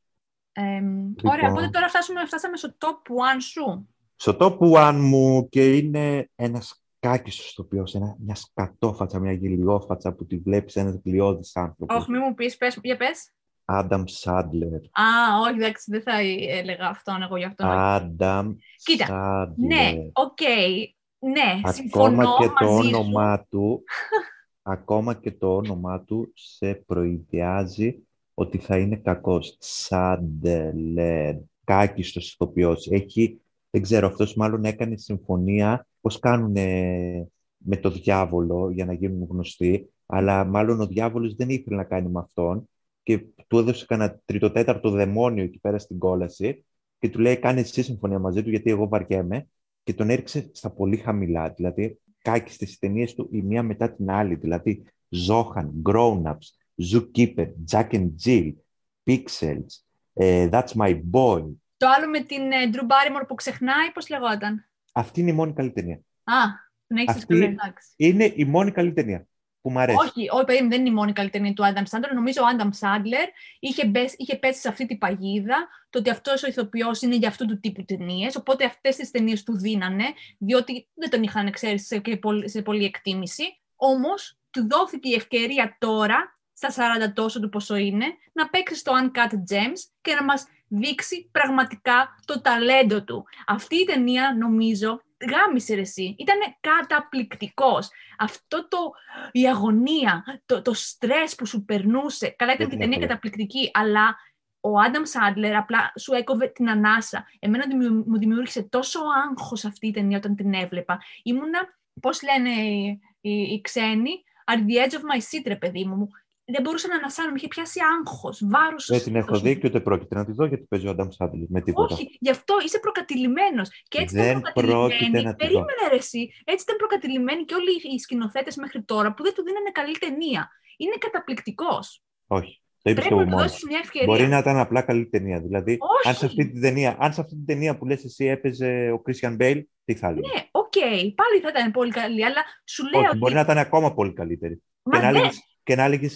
Ε, ε, λοιπόν, ωραία, οπότε τώρα φτάσουμε, φτάσαμε στο top one σου. Στο top one μου και είναι ένας κάκι στο οποίο ένα, μια σκατόφατσα, μια γελιόφατσα που τη βλέπεις ένας γλιώδης άνθρωπος. Όχι, μην μου πεις, για πες. Άνταμ Σάντλερ. Α, όχι, εντάξει, δεν θα έλεγα αυτόν εγώ γι' αυτό. Άνταμ Κοίτα, ναι, ok, okay, ναι, συμφωνώ ακόμα και το μαζί όνομά του, ακόμα και το όνομά του σε προϊδεάζει ότι θα είναι κακός. Σάντλερ, κάκιστος ηθοποιός. Έχει, δεν ξέρω, αυτός μάλλον έκανε συμφωνία πώς κάνουν με το διάβολο για να γίνουν γνωστοί, αλλά μάλλον ο διάβολος δεν ήθελε να κάνει με αυτόν και του έδωσε κανένα τριτοτέταρτο δαιμόνιο εκεί πέρα στην κόλαση και του λέει κάνε εσύ συμφωνία μαζί του γιατί εγώ βαριέμαι και τον έριξε στα πολύ χαμηλά. Δηλαδή, κάκι στις ταινίες του η μία μετά την άλλη. Δηλαδή, Zohan, Grown Ups, Zookeeper, Jack and Jill, Pixels, uh, That's My Boy. Το άλλο με την uh, Drew Barrymore που ξεχνάει, πώς λεγόταν; Αυτή είναι η μόνη καλή ταινία. Α, την έχεις Αυτή είναι η μόνη καλή ταινία που μου αρέσει. Όχι, όχι περίμενε, δεν είναι η μόνη καλή ταινία του Άνταμ Σάντλερ. Νομίζω ο Άνταμ Σάντλερ είχε, είχε πέσει σε αυτή την παγίδα το ότι αυτός ο ηθοποιός είναι για αυτού του τύπου ταινίες. Οπότε αυτές τις ταινίες του δίνανε, διότι δεν τον είχαν ξέρεις σε, σε πολλή εκτίμηση. Όμως του δόθηκε η ευκαιρία τώρα, στα 40 τόσο του πόσο είναι, να παίξει στο Uncut Gems και να μας δείξει πραγματικά το ταλέντο του. Αυτή η ταινία, νομίζω, γάμισε ρε εσύ. Ήταν καταπληκτικός. Αυτό το, η αγωνία, το, το στρες που σου περνούσε. Καλά ήταν και η ταινία καταπληκτική, αλλά ο Άνταμ Σάντλερ απλά σου έκοβε την ανάσα. Εμένα μου δημιούργησε τόσο άγχος αυτή η ταινία όταν την έβλεπα. Ήμουνα, πώς λένε οι, οι, οι ξένοι, at the edge of my seat, ρε παιδί μου δεν μπορούσα να ανασάνω, με είχε πιάσει άγχος, βάρος. Δεν την έχω δει και ούτε πρόκειται να τη δω γιατί παίζει ο Άνταμ Σάντλερ με τίποτα. Όχι, γι' αυτό είσαι προκατειλημμένος. Και έτσι δεν ήταν πρόκειται να τη δω. Περίμενε ρε, εσύ. Έτσι ήταν προκατειλημμένοι και όλοι οι σκηνοθέτες μέχρι τώρα που δεν του δίνανε καλή ταινία. Είναι καταπληκτικός. Όχι. Το είπες και εγώ μόνος. Μπορεί να ήταν απλά καλή ταινία. Δηλαδή, αν σε, αυτή την ταινία, αν σε αυτή την ταινία που λες εσύ έπαιζε ο Κρίστιαν Μπέιλ, τι θα έλεγε; Ναι, ok, okay, πάλι θα ήταν πολύ καλή, αλλά σου λέω. Όχι, ότι... μπορεί να ήταν ακόμα πολύ καλύτερη. Μα και, να και να έλεγε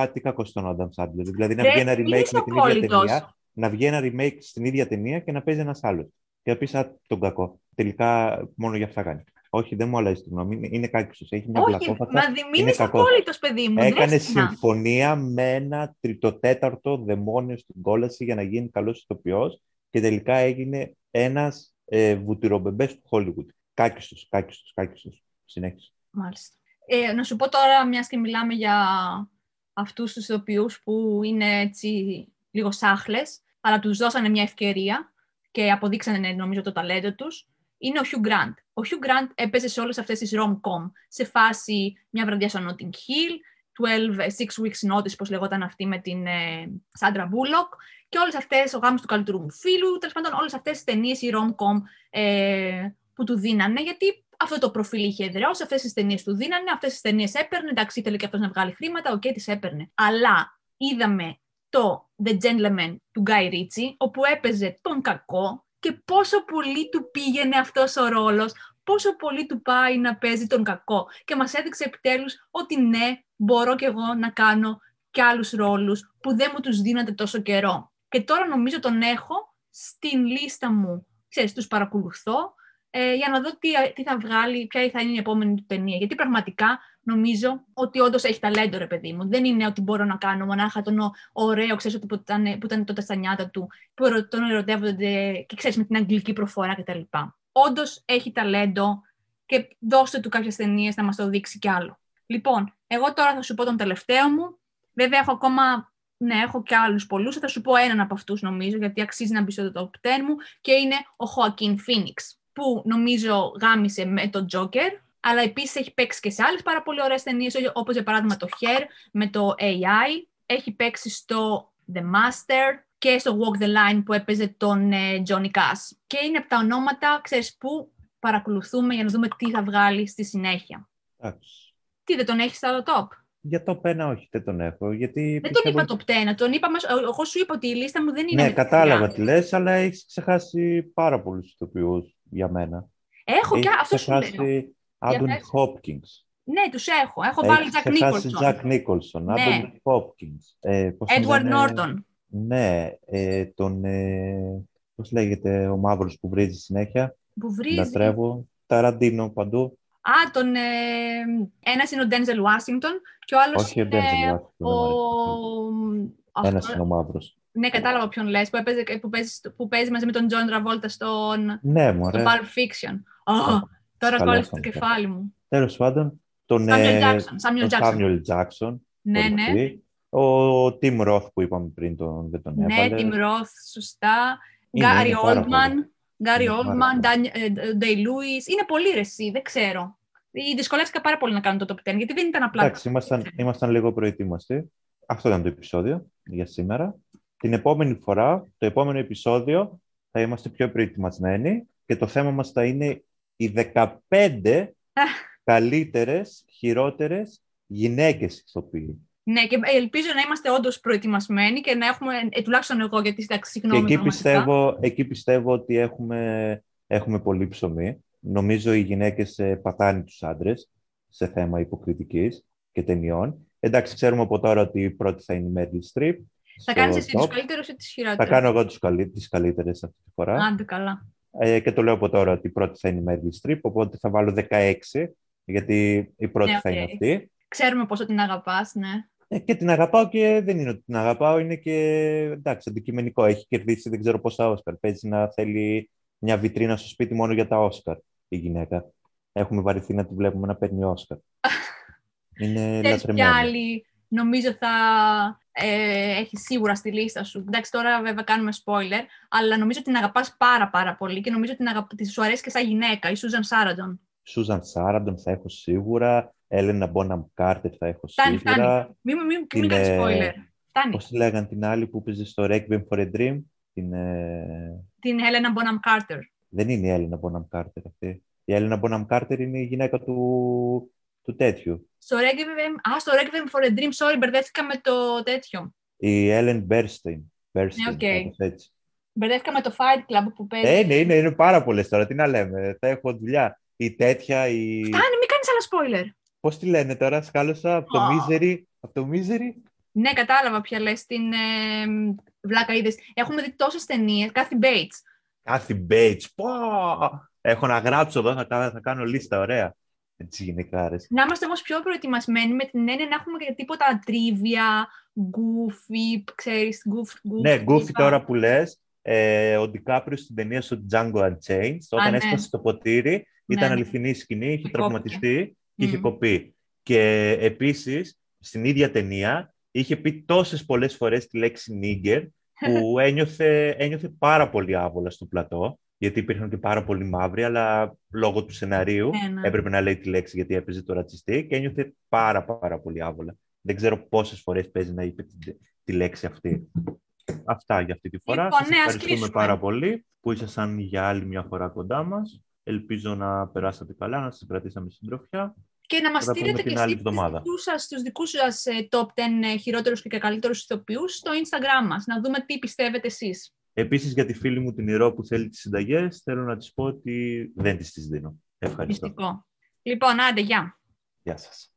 Α, τι κακό στον Άνταμ Σάντλερ. Δηλαδή να βγει ένα remake με την ίδια ταινία, να βγει ένα remake στην ίδια ταινία και να παίζει ένας άλλος. Και να πεις Α, τον κακό. Τελικά μόνο για αυτά κάνει. Όχι, δεν μου αλλάζει τη γνώμη. Είναι κάκιστο. Έχει μια βλακόφατα. Μα είναι απόλυτο, παιδί μου. Έκανε συμφωνία με ένα τριτοτέταρτο δαιμόνιο στην κόλαση για να γίνει καλός ηθοποιός και τελικά έγινε ένας ε, βουτυρομπεμπέ του Hollywood. Κάκιστος, κάκιστος, κάκιστος. Συνέχισε. Μάλιστα. Ε, να σου πω τώρα, μιας και μιλάμε για αυτούς τους ηθοποιούς που είναι έτσι λίγο σάχλες, αλλά τους δώσανε μια ευκαιρία και αποδείξανε νομίζω το ταλέντο τους, είναι ο Hugh Grant. Ο Hugh Grant έπαιζε σε όλες αυτές τις rom-com, σε φάση μια βραδιά στο Notting Hill, 12, Six Weeks Notice, πώς λεγόταν αυτή με την ε, Sandra Bullock, και όλες αυτές, ο γάμος του καλύτερου μου φίλου, τέλος πάντων όλες αυτές τις ταινίες, οι rom-com ε, που του δίνανε, γιατί αυτό το προφίλ είχε εδραιώσει, αυτές τις ταινίες του δίνανε, αυτές τις ταινίες έπαιρνε. Εντάξει, ήθελε και αυτός να βγάλει χρήματα, ok, okay, τις έπαιρνε. Αλλά είδαμε το The Gentleman του Guy Ritchie, όπου έπαιζε τον κακό και πόσο πολύ του πήγαινε αυτός ο ρόλος, πόσο πολύ του πάει να παίζει τον κακό. Και μας έδειξε επιτέλους ότι ναι, μπορώ κι εγώ να κάνω και άλλους ρόλους που δεν μου τους δίνατε τόσο καιρό. Και τώρα νομίζω τον έχω στην λίστα μου. Ξέρεις, τους παρακολουθώ, ε, για να δω τι, τι θα βγάλει, ποια θα είναι η επόμενη του ταινία. Γιατί πραγματικά νομίζω ότι όντως έχει ταλέντο, ρε παιδί μου. Δεν είναι ότι μπορώ να κάνω μονάχα τον ωραίο, ξέρεις ότι που ήταν, που ήταν τότε στα νιάτα του, που τον ερωτεύονται και ξέρεις με την αγγλική προφορά κτλ. Όντως έχει ταλέντο και δώστε του κάποιες ταινίες να μας το δείξει κι άλλο. Λοιπόν, εγώ τώρα θα σου πω τον τελευταίο μου. Βέβαια, έχω ακόμα Ναι, έχω και άλλους πολλούς. Θα σου πω έναν από αυτούς, νομίζω, γιατί αξίζει να μπει στο top 10 μου. Και είναι ο Joaquin Phoenix, που νομίζω γάμισε με τον Joker, αλλά επίσης έχει παίξει και σε άλλες πάρα πολύ ωραίες ταινίες, όπως για παράδειγμα το Hair με το AI. Έχει παίξει στο The Master και στο Walk the Line που έπαιζε τον ε, Johnny Cash. Και είναι από τα ονόματα, ξέρεις, που παρακολουθούμε για να δούμε τι θα βγάλει στη συνέχεια. Εντάξει. Τι, δεν τον έχεις στα top? Για το 1 όχι, δεν τον έχω. Γιατί δεν τον είπα το 10, τον είπα, εγώ σου είπα ότι η λίστα μου δεν είναι Ναι, κατάλαβα τι λες, αλλά έχεις ξεχάσει πάρα πολλούς ηθοποιούς για μένα. Έχω και αυτό σου λέω. ξεχάσει Άντονι Χόπκινς. Ναι, τους έχω. Έχω βάλει Jack Nicholson. Jack Nicholson, Άντονι Χόπκινς. Edward Norton. Ναι, ε, τον, ε, πώς λέγεται ο μαύρος που βρίζει συνέχεια; Που βρίζει. Λατρεύω. Ταραντίνο παντού. Α, τον, ε, ένας είναι ο Ντένζελ Ουάσιγκτον και ο άλλος Όχι ο Ντένζελ Ουάσιγκτον. Ο... Ένας είναι ο μαύρος. Ναι, κατάλαβα ποιον λες, που, έπαιζε, που, παίζεις, που παίζεις μαζί με τον Τζον Τραβόλτα στον ναι, μωρέ. στο Pulp Fiction. Oh, τώρα κόλλησε το κεφάλι μου. Τέλος πάντων, τον Samuel Jackson. Ναι, ναι. Ο Tim Roth που είπαμε πριν τον, δεν τον ναι, έβαλε. Ναι, Tim Roth, σωστά. Γκάρι Oldman, Γκάρι Oldman, Day Lewis. Είναι πολύ ρεσί, δεν ξέρω. Δυσκολεύτηκα πάρα πολύ να κάνω το top 10, γιατί δεν ήταν απλά. Εντάξει, ήμασταν, ήμασταν λίγο προετοίμαστοι. Αυτό ήταν το επεισόδιο για σήμερα. Την επόμενη φορά, το επόμενο επεισόδιο, θα είμαστε πιο προετοιμασμένοι και το θέμα μας θα είναι οι 15 καλύτερες, χειρότερες γυναίκες ηθοποιοί. Ναι, και ελπίζω να είμαστε όντως προετοιμασμένοι και να έχουμε, ε, τουλάχιστον εγώ, γιατί εντάξει, συγγνώμη. Και εκεί πιστεύω, εκεί πιστεύω ότι έχουμε, έχουμε πολύ ψωμί. Νομίζω οι γυναίκες ε, πατάνε τους άντρες σε θέμα υποκριτικής και ταινιών. Εντάξει, ξέρουμε από τώρα ότι η πρώτη θα είναι η Μέρλι Στριπ. Θα κάνεις εσύ τους καλύτερους ή τις χειρότερες; Θα κάνω εγώ τις καλύτερες αυτή τη φορά. Άντε καλά. Ε, και το λέω από τώρα ότι η πρώτη θα είναι η Μέρλι Στριπ, οπότε θα βάλω 16, γιατί η πρώτη ναι, θα είναι αυτή. Ξέρουμε πόσο την αγαπάς, ναι. Ε, και την αγαπάω και δεν είναι ότι την αγαπάω, είναι και εντάξει, αντικειμενικό. Έχει κερδίσει δεν ξέρω πόσα Όσκαρ. Παίζει να θέλει μια βιτρίνα στο σπίτι μόνο για τα Όσκαρ η γυναίκα. Έχουμε βαρεθεί να τη βλέπουμε να παίρνει Όσκαρ. είναι λατρεμένη. άλλη νομίζω θα ε, έχεις σίγουρα στη λίστα σου. Εντάξει, τώρα βέβαια κάνουμε spoiler, αλλά νομίζω ότι την αγαπάς πάρα πάρα πολύ και νομίζω ότι αγαπ... σου αρέσει και σαν γυναίκα, η Σούζαν Σάραντον. Σούζαν Σάραντον θα έχω σίγουρα. Έλενα Μπόναμ Κάρτερ θα έχω φτάνει, σίγουρα. Φτάνει. Μην, μην, μην, μην κάνεις spoiler. Φτάνει. Πώς τη λέγανε την άλλη που παίζει στο Requiem for a Dream; Την, ε... την Έλενα Μπόναμ Κάρτερ. Δεν είναι η Έλενα Μπόναμ Κάρτερ αυτή. Η Έλενα Μπόναμ Κάρτερ είναι η γυναίκα του, του τέτοιου. Στο Requiem, α, στο Requiem for a Dream, sorry, μπερδεύτηκα με το τέτοιο. Η Έλεν Μπέρστιν. Ναι, okay. έτσι. Μπερδεύτηκα με το Fight Club που παίζει. Ε, ναι, είναι, είναι πάρα πολλές τώρα. Τι να λέμε. Θα έχω δουλειά. Η τέτοια, η... Φτάνει, μην κάνεις άλλα spoiler. Πώς τη λένε τώρα, σκάλωσα από το oh. Misery. Από το Misery; Ναι, κατάλαβα ποια λες. Την ε, βλάκα είδες. Έχουμε δει τόσες ταινίες. Κάθε Bates. Κάθε Bates. Πω! Έχω να γράψω εδώ, θα, θα κάνω λίστα, ωραία. Έτσι γυναικάρες. Να είμαστε όμως πιο προετοιμασμένοι με την έννοια να έχουμε και τίποτα τρίβια, goofy, ξέρεις, goofy. Ναι, goofy τώρα που λες, ε, ο Ντικάπριο στην ταινία στο Django Unchained, όταν ναι. έσπασε το ποτήρι, ήταν ναι, ναι. αληθινή σκηνή, είχε τραυματιστεί και είχε κοπεί. Και επίσης, στην ίδια ταινία, είχε πει τόσες πολλές φορές τη λέξη νίγκερ, που ένιωθε, ένιωθε πάρα πολύ άβολα στο πλατό, γιατί υπήρχαν και πάρα πολλοί μαύροι, αλλά λόγω του σεναρίου ναι, έπρεπε να λέει τη λέξη γιατί έπαιζε το ρατσιστή και ένιωθε πάρα πάρα πολύ άβολα. Δεν ξέρω πόσες φορές παίζει να είπε τη, τη λέξη αυτή. Αυτά για αυτή τη φορά. Λοιπόν, Σας ναι, ευχαριστούμε πάρα πολύ που ήσασταν για άλλη μια φορά κοντά μας. Ελπίζω να περάσατε καλά, να σας κρατήσαμε συντροφιά. Και να μας στείλετε και εσείς τους σας, τους δικούς σας ε, top 10 ε, χειρότερους και καλύτερους ηθοποιούς στο Instagram μας, να δούμε τι πιστεύετε εσείς. Επίσης για τη φίλη μου την Ηρώ που θέλει τις συνταγές, θέλω να της πω ότι δεν τις τις δίνω. Ευχαριστώ. Μυστικό. Λοιπόν, άντε, γεια. Γεια σας.